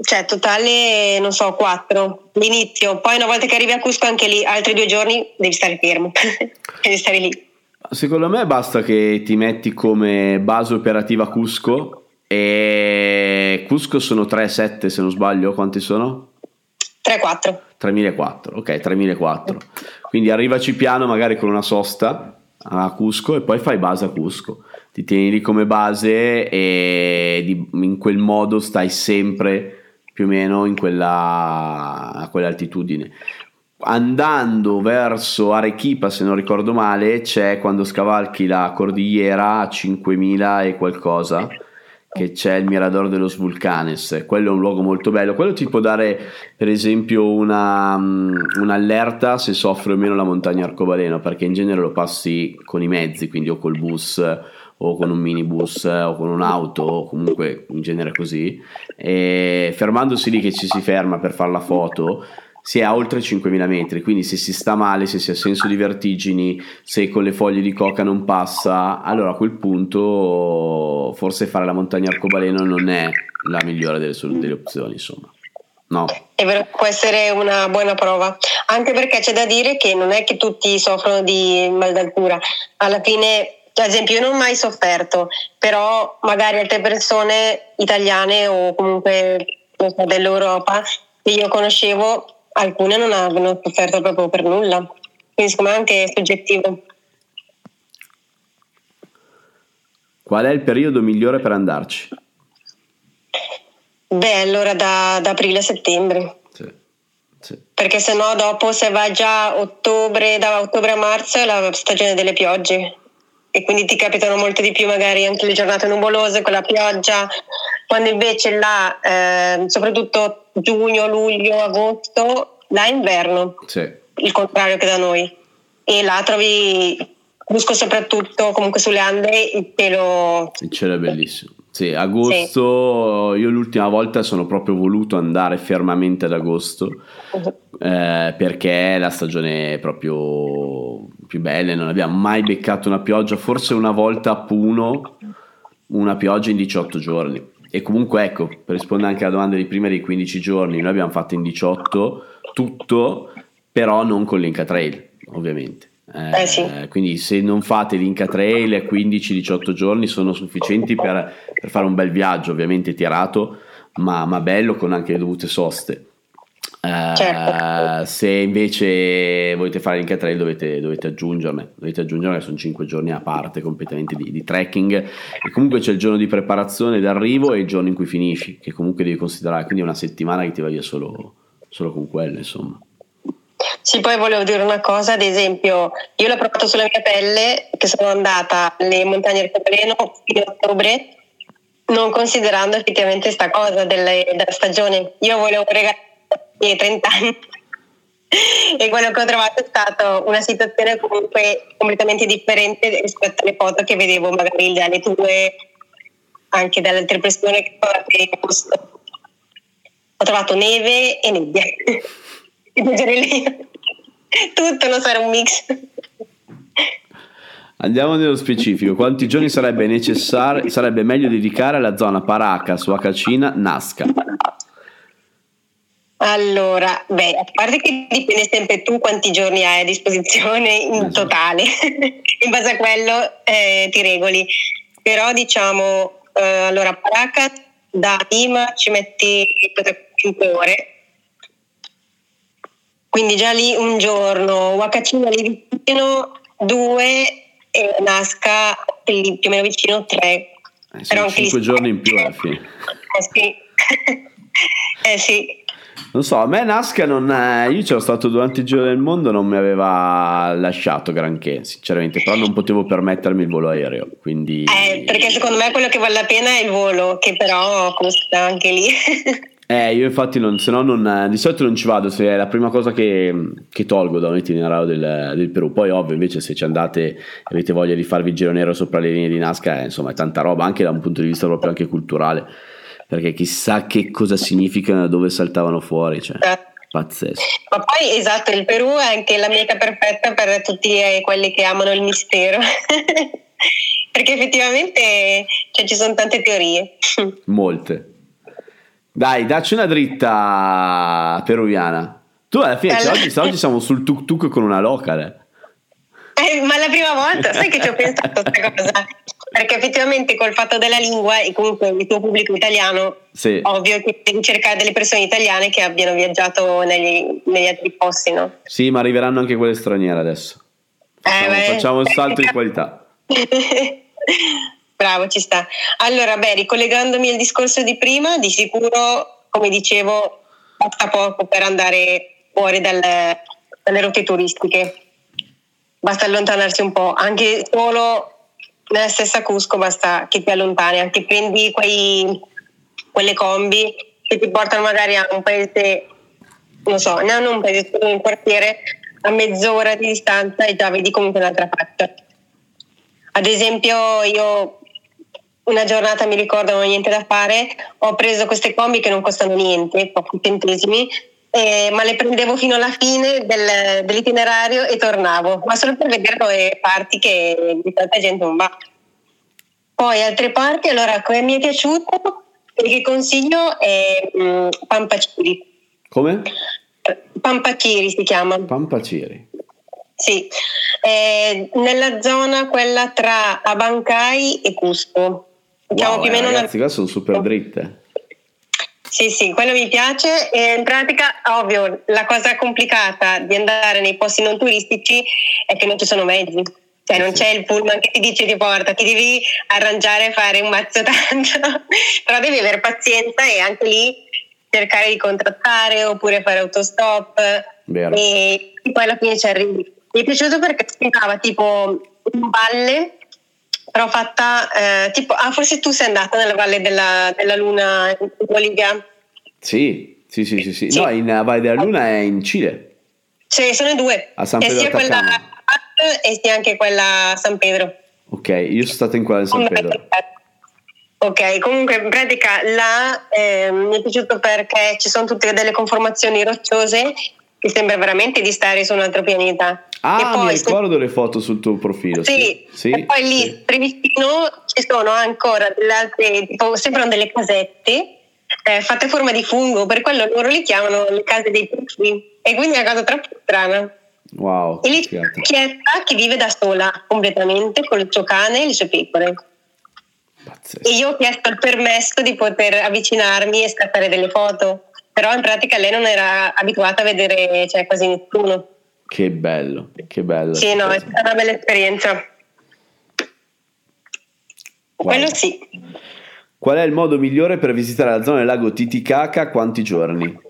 cioè totale, non so, quattro l'inizio. Poi una volta che arrivi a Cusco anche lì, altri due giorni devi stare fermo, devi stare lì. Secondo me basta che ti metti come base operativa Cusco e Cusco sono 3-7 se non sbaglio, quanti sono? 3-4. 3004, ok, 3004. Quindi arrivaci piano magari con una sosta a Cusco e poi fai base a Cusco. Ti tieni lì come base e di- in quel modo stai sempre più o meno in quella, a quell'altitudine. Andando verso Arequipa, se non ricordo male, c'è quando scavalchi la cordigliera a 5000 e qualcosa che c'è il Mirador de los Vulcanes, quello è un luogo molto bello, quello ti può dare per esempio una, mm, un'allerta se soffre o meno la montagna arcobaleno, perché in genere lo passi con i mezzi, quindi o col bus o con un minibus o con un'auto, o comunque in genere così, e fermandosi lì che ci si ferma per fare la foto, si è a oltre 5.000 metri, quindi se si sta male, se si ha senso di vertigini, se con le foglie di coca non passa, allora a quel punto forse fare la montagna arcobaleno non è la migliore delle, delle opzioni, insomma. No, È vero, può essere una buona prova, anche perché c'è da dire che non è che tutti soffrono di mal d'altura. Alla fine, ad esempio, io non ho mai sofferto, però magari altre persone italiane o comunque so, dell'Europa che io conoscevo, alcune non hanno sofferto proprio per nulla. Quindi secondo me è anche soggettivo. Qual è il periodo migliore per andarci? Beh, allora da, da aprile a settembre. Sì, sì. Perché se no dopo se va già ottobre, da ottobre a marzo è la stagione delle piogge e quindi ti capitano molto di più magari anche le giornate nuvolose con la pioggia, quando invece là, eh, soprattutto giugno, luglio, agosto, là è inverno, sì. il contrario che da noi. E là trovi Busco soprattutto comunque sulle Ande il cielo. Il cielo è bellissimo. Sì, agosto, sì. io l'ultima volta sono proprio voluto andare fermamente ad agosto uh-huh. eh, perché è la stagione proprio più bella, non abbiamo mai beccato una pioggia, forse una volta a Puno, una pioggia in 18 giorni. E comunque ecco, per rispondere anche alla domanda di prima dei 15 giorni, noi abbiamo fatto in 18 tutto, però non con l'Inca Trail, ovviamente. Eh, eh sì. Quindi se non fate l'Inca Trail 15-18 giorni sono sufficienti per, per, fare un bel viaggio, ovviamente tirato, ma, ma bello con anche le dovute soste. Uh, certo. Se invece volete fare l'Inca Trail dovete, dovete aggiungerne, dovete aggiungerne sono 5 giorni a parte completamente di, di, trekking e comunque c'è il giorno di preparazione d'arrivo e il giorno in cui finisci, che comunque devi considerare, quindi è una settimana che ti va via solo, solo con quello insomma. Sì, poi volevo dire una cosa, ad esempio, io l'ho provato sulla mia pelle, che sono andata alle montagne del Cobaleno fino a ottobre, non considerando effettivamente questa cosa della stagione. Io volevo regalare miei 30 anni e quello che ho trovato è stata una situazione comunque completamente differente rispetto alle foto che vedevo magari dalle tue, anche dalle altre persone che ho trovato neve e nebbia. Tutto non sarà un mix. Andiamo nello specifico. Quanti giorni sarebbe necessario, sarebbe meglio dedicare alla zona Paracas, Huacacina, Nazca? Allora, beh, a parte che dipende sempre tu quanti giorni hai a disposizione in esatto. totale, in base a quello eh, ti regoli. Però diciamo, eh, allora Paracas da Lima ci metti 5 ore, quindi già lì un giorno, Wakacina lì vicino, due e Nasca lì più o meno vicino, tre. Eh, Però cinque giorni in più alla fine. Eh sì. eh sì. Non so, a me Nasca non è, io c'ero stato durante il giro del mondo, non mi aveva lasciato granché, sinceramente, però non potevo permettermi il volo aereo, quindi... Eh, perché secondo me quello che vale la pena è il volo, che però costa anche lì. Eh, io infatti non, se no non, di solito non ci vado, se è la prima cosa che, che tolgo da un itinerario del, del, Perù. Poi ovvio invece se ci andate e avete voglia di farvi il giro nero sopra le linee di Nazca, eh, insomma è tanta roba, anche da un punto di vista proprio anche culturale, perché chissà che cosa significa da dove saltavano fuori, cioè, pazzesco. Ma poi esatto, il Perù è anche la meta perfetta per tutti quelli che amano il mistero. perché effettivamente cioè, ci sono tante teorie. Molte. Dai, dacci una dritta peruviana. Tu alla fine, allora... oggi, oggi, siamo sul tuk tuk con una locale. Eh, ma la prima volta, sai che ci ho pensato a questa cosa? Perché effettivamente col fatto della lingua e comunque il tuo pubblico italiano, sì. ovvio che devi cercare delle persone italiane che abbiano viaggiato negli, negli altri posti, no? Sì, ma arriveranno anche quelle straniere adesso. Facciamo, eh, facciamo un salto di qualità. Bravo, ci sta. Allora, beh, ricollegandomi al discorso di prima, di sicuro, come dicevo, basta poco per andare fuori dalle, dalle rotte turistiche. Basta allontanarsi un po', anche solo nella stessa Cusco basta che ti allontani, anche prendi quei, quelle combi che ti portano magari a un paese, non so, non un paese, un quartiere a mezz'ora di distanza e già vedi comunque un'altra faccia. Ad esempio, io una giornata mi ricordo non ho niente da fare, ho preso queste combi che non costano niente, pochi centesimi, eh, ma le prendevo fino alla fine del, dell'itinerario e tornavo, ma solo per vedere le parti che di tanta gente non va. Poi altre parti, allora, come mi è piaciuto e che consiglio è um, Pampaciri. Come? Pampaciri si chiama. Pampaciri. Sì, eh, nella zona quella tra Abancai e Cusco. Diciamo wow, più o meno ragazzi, una... qua sono super dritte. Sì, sì, quello mi piace e in pratica, ovvio, la cosa complicata di andare nei posti non turistici è che non ci sono mezzi. Cioè non c'è il pullman che ti dice ti porta, ti devi arrangiare e fare un mazzo tanto, però devi avere pazienza e anche lì cercare di contrattare oppure fare autostop Vero. e poi alla fine ci arrivi. Mi è piaciuto perché sembrava tipo un valle, però fatta eh, tipo, ah forse tu sei andata nella Valle della, della Luna in Bolivia? Sì, sì, sì, sì, sì. No, in Valle della Luna è in Cile. Sì, sono due. A San e Pedro sia quella Atacama. e sia anche quella a San Pedro. Ok, io sono stato in quella di San Pedro. Ok, comunque in pratica là eh, mi è piaciuto perché ci sono tutte delle conformazioni rocciose che sembra veramente di stare su un altro pianeta. Ah, mi ricordo le foto sul tuo profilo. sì, Sì, e poi lì sì. per vicino ci sono ancora delle altre, tipo, sembrano delle casette eh, fatte a forma di fungo, per quello loro li chiamano le case dei puffini. E quindi è una cosa troppo strana. Wow, E lì c'è una chiesa che vive da sola completamente con il suo cane e le sue pecore. Pazzesco. E io ho chiesto il permesso di poter avvicinarmi e scattare delle foto, però in pratica lei non era abituata a vedere cioè, quasi nessuno. Che bello, che bello. Sì, no, è stata una bella esperienza. Quello sì. Qual è il modo migliore per visitare la zona del lago Titicaca? Quanti giorni?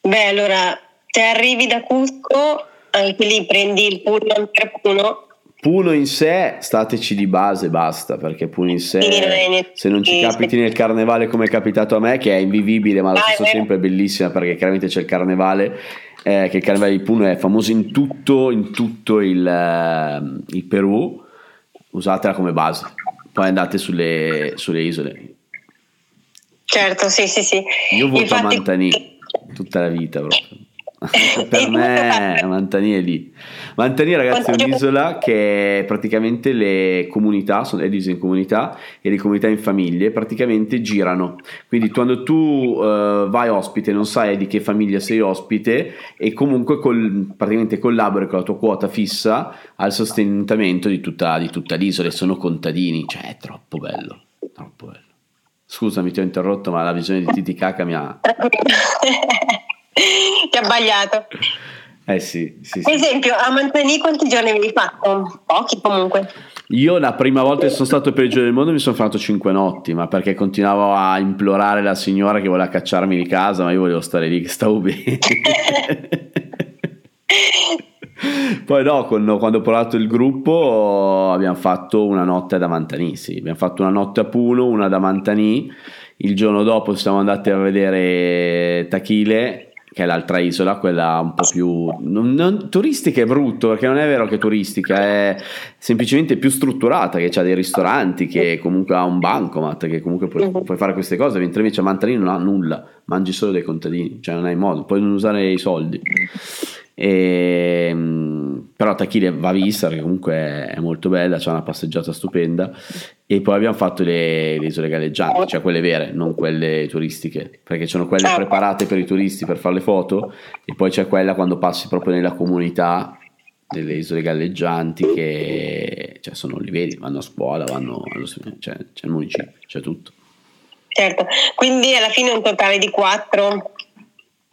Beh, allora, se arrivi da Cusco, anche lì prendi il pullman per Puno. Puno in sé, stateci di base, basta, perché Puno in sé, se non ci capiti nel carnevale come è capitato a me, che è invivibile, ma allo stesso tempo è bellissima perché chiaramente c'è il carnevale, eh, che il carnevale di Puno è famoso in tutto, in tutto il, eh, il Perù, usatela come base, poi andate sulle, sulle isole. Certo, sì, sì, sì. Io voto a Infatti- Mantani tutta la vita proprio. Per me Mantani è lì. Mantani ragazzi è un'isola che praticamente le comunità, sono, è divisa in comunità e le comunità in famiglie praticamente girano. Quindi quando tu eh, vai ospite non sai di che famiglia sei ospite e comunque col- praticamente collabori con la tua quota fissa al sostentamento di tutta, di tutta l'isola e sono contadini. Cioè è troppo bello, troppo bello. Scusami ti ho interrotto ma la visione di Titicaca mi ha... Ti ha sbagliato. Eh sì, sì, sì. esempio, a Manzani quanti giorni avevi fatto? Pochi comunque. Io la prima volta che sono stato per il giro del mondo mi sono fatto cinque notti, ma perché continuavo a implorare la signora che voleva cacciarmi di casa, ma io volevo stare lì che stavo bene. Poi no, con- quando ho provato il gruppo abbiamo fatto una notte ad Amantani, sì, abbiamo fatto una notte a Puno, una ad Amantani, il giorno dopo siamo andati a vedere Tachile, che è l'altra isola, quella un po' più... non- non- turistica è brutto, perché non è vero che è turistica, è semplicemente più strutturata, che ha dei ristoranti, che comunque ha un bancomat, che comunque puoi, puoi fare queste cose, mentre invece a Amantani non ha nulla, mangi solo dei contadini, cioè non hai modo, puoi non usare i soldi. E, mm, però Tachile va vista perché comunque è molto bella, c'è una passeggiata stupenda. E poi abbiamo fatto le, le isole galleggianti, cioè quelle vere, non quelle turistiche, perché ci sono quelle preparate per i turisti per fare le foto e poi c'è quella quando passi proprio nella comunità delle isole galleggianti che cioè, sono li vedi, vanno a scuola, vanno allo, cioè, c'è il municipio, c'è tutto. Certo, quindi alla fine un totale di 4,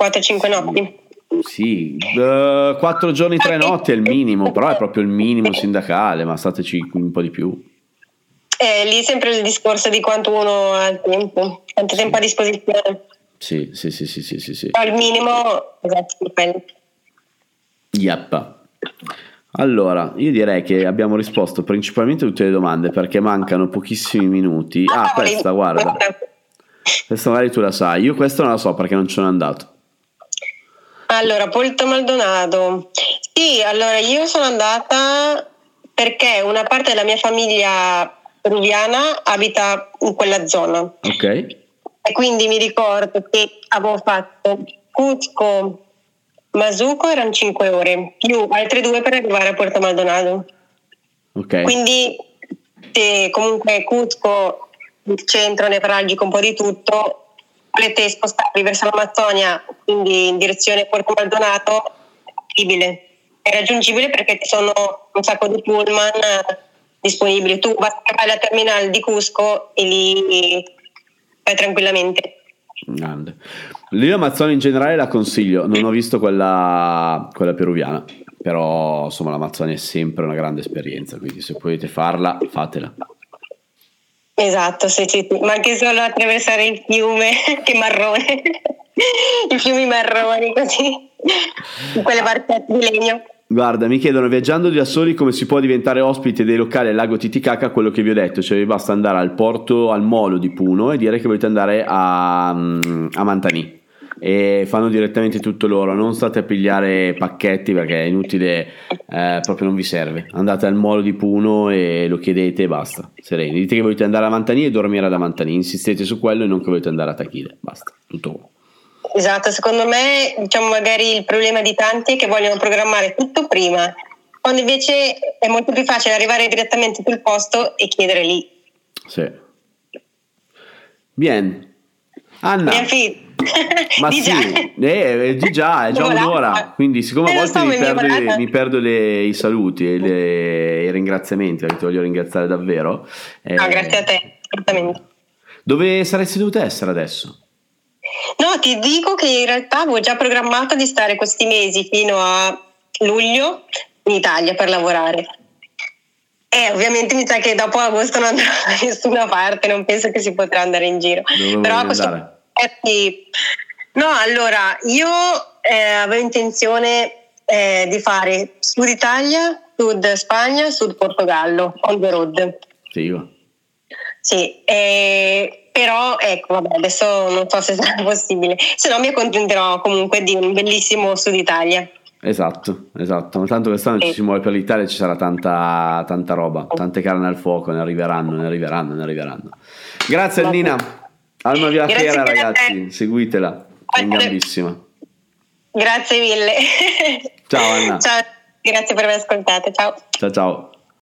4-5 notti. Sì, eh, quattro giorni, tre notti è il minimo, però è proprio il minimo sindacale, ma stateci un po' di più. Eh, lì sempre il discorso di quanto uno ha il tempo, quanto tempo a disposizione. Sì, sì, sì, sì, sì, sì, sì. Il minimo, esatto. Yep. Allora, io direi che abbiamo risposto principalmente a tutte le domande perché mancano pochissimi minuti. Ah, questa, guarda. Questa magari tu la sai. Io questa non la so perché non ci sono andato. Allora, Polito Maldonado. Sì, allora io sono andata perché una parte della mia famiglia peruviana abita in quella zona. Ok? E quindi mi ricordo che avevo fatto Cusco, Masuco erano 5 ore, più altre due per arrivare a Porto Maldonado. Ok. Quindi se comunque Cusco, il centro nevralgico, un po' di tutto, volete spostarvi verso l'Amazzonia, quindi in direzione Porto Maldonado, è possibile. È raggiungibile perché ci sono un sacco di pullman eh, disponibili. Tu vai alla terminale di Cusco e lì vai tranquillamente. Grande. L'Isola Amazzoni in generale la consiglio, non ho visto quella, quella peruviana, però insomma l'Amazzonia è sempre una grande esperienza, quindi se potete farla, fatela. Esatto, sì, sì, ma anche solo attraversare il fiume, che marrone, i fiumi marroni così, in quelle barchette di legno. Guarda, mi chiedono viaggiando da soli come si può diventare ospite dei locali al lago Titicaca, quello che vi ho detto, cioè vi basta andare al porto, al molo di Puno e dire che volete andare a, a Mantanì e fanno direttamente tutto loro, non state a pigliare pacchetti perché è inutile, eh, proprio non vi serve. Andate al molo di Puno e lo chiedete e basta, sereni. Dite che volete andare a Mantanì e dormire ad Mantanì, insistete su quello e non che volete andare a Tachide, basta, tutto qua. Esatto, secondo me diciamo magari il problema di tanti è che vogliono programmare tutto prima, quando invece è molto più facile arrivare direttamente sul posto e chiedere lì. Sì. Bien. Anna. Bien. Ma di sì, già. eh, di già, è già Voilà. un'ora, quindi siccome a Eh, lo volte mi perdo, mi perdo le- i saluti e le- i ringraziamenti, perché ti voglio ringraziare davvero. eh, No, grazie a te, assolutamente. Dove saresti dovuta essere adesso? No, ti dico che in realtà avevo già programmato di stare questi mesi fino a luglio in Italia per lavorare. E ovviamente mi sa che dopo agosto non andrò da nessuna parte, non penso che si potrà andare in giro. Dove Però a questo andare? Eh, sì. No, allora, io eh, avevo intenzione eh, di fare Sud Italia, Sud Spagna, Sud Portogallo, on the road. Figo. Sì, eh, però ecco, vabbè, adesso non so se sarà possibile, se no mi accontenterò comunque di un bellissimo Sud Italia. Esatto, esatto. Ma tanto quest'anno ci Sì. si muove per l'Italia, ci sarà tanta, tanta roba, tante carne al fuoco, ne arriveranno, ne arriveranno, ne arriveranno. Grazie Nina. Alma Via Grazie Fiera, ragazzi, seguitela, è in gambissima. Grazie mille. Ciao, Anna. Ciao, grazie per aver ascoltato, ciao. Ciao ciao.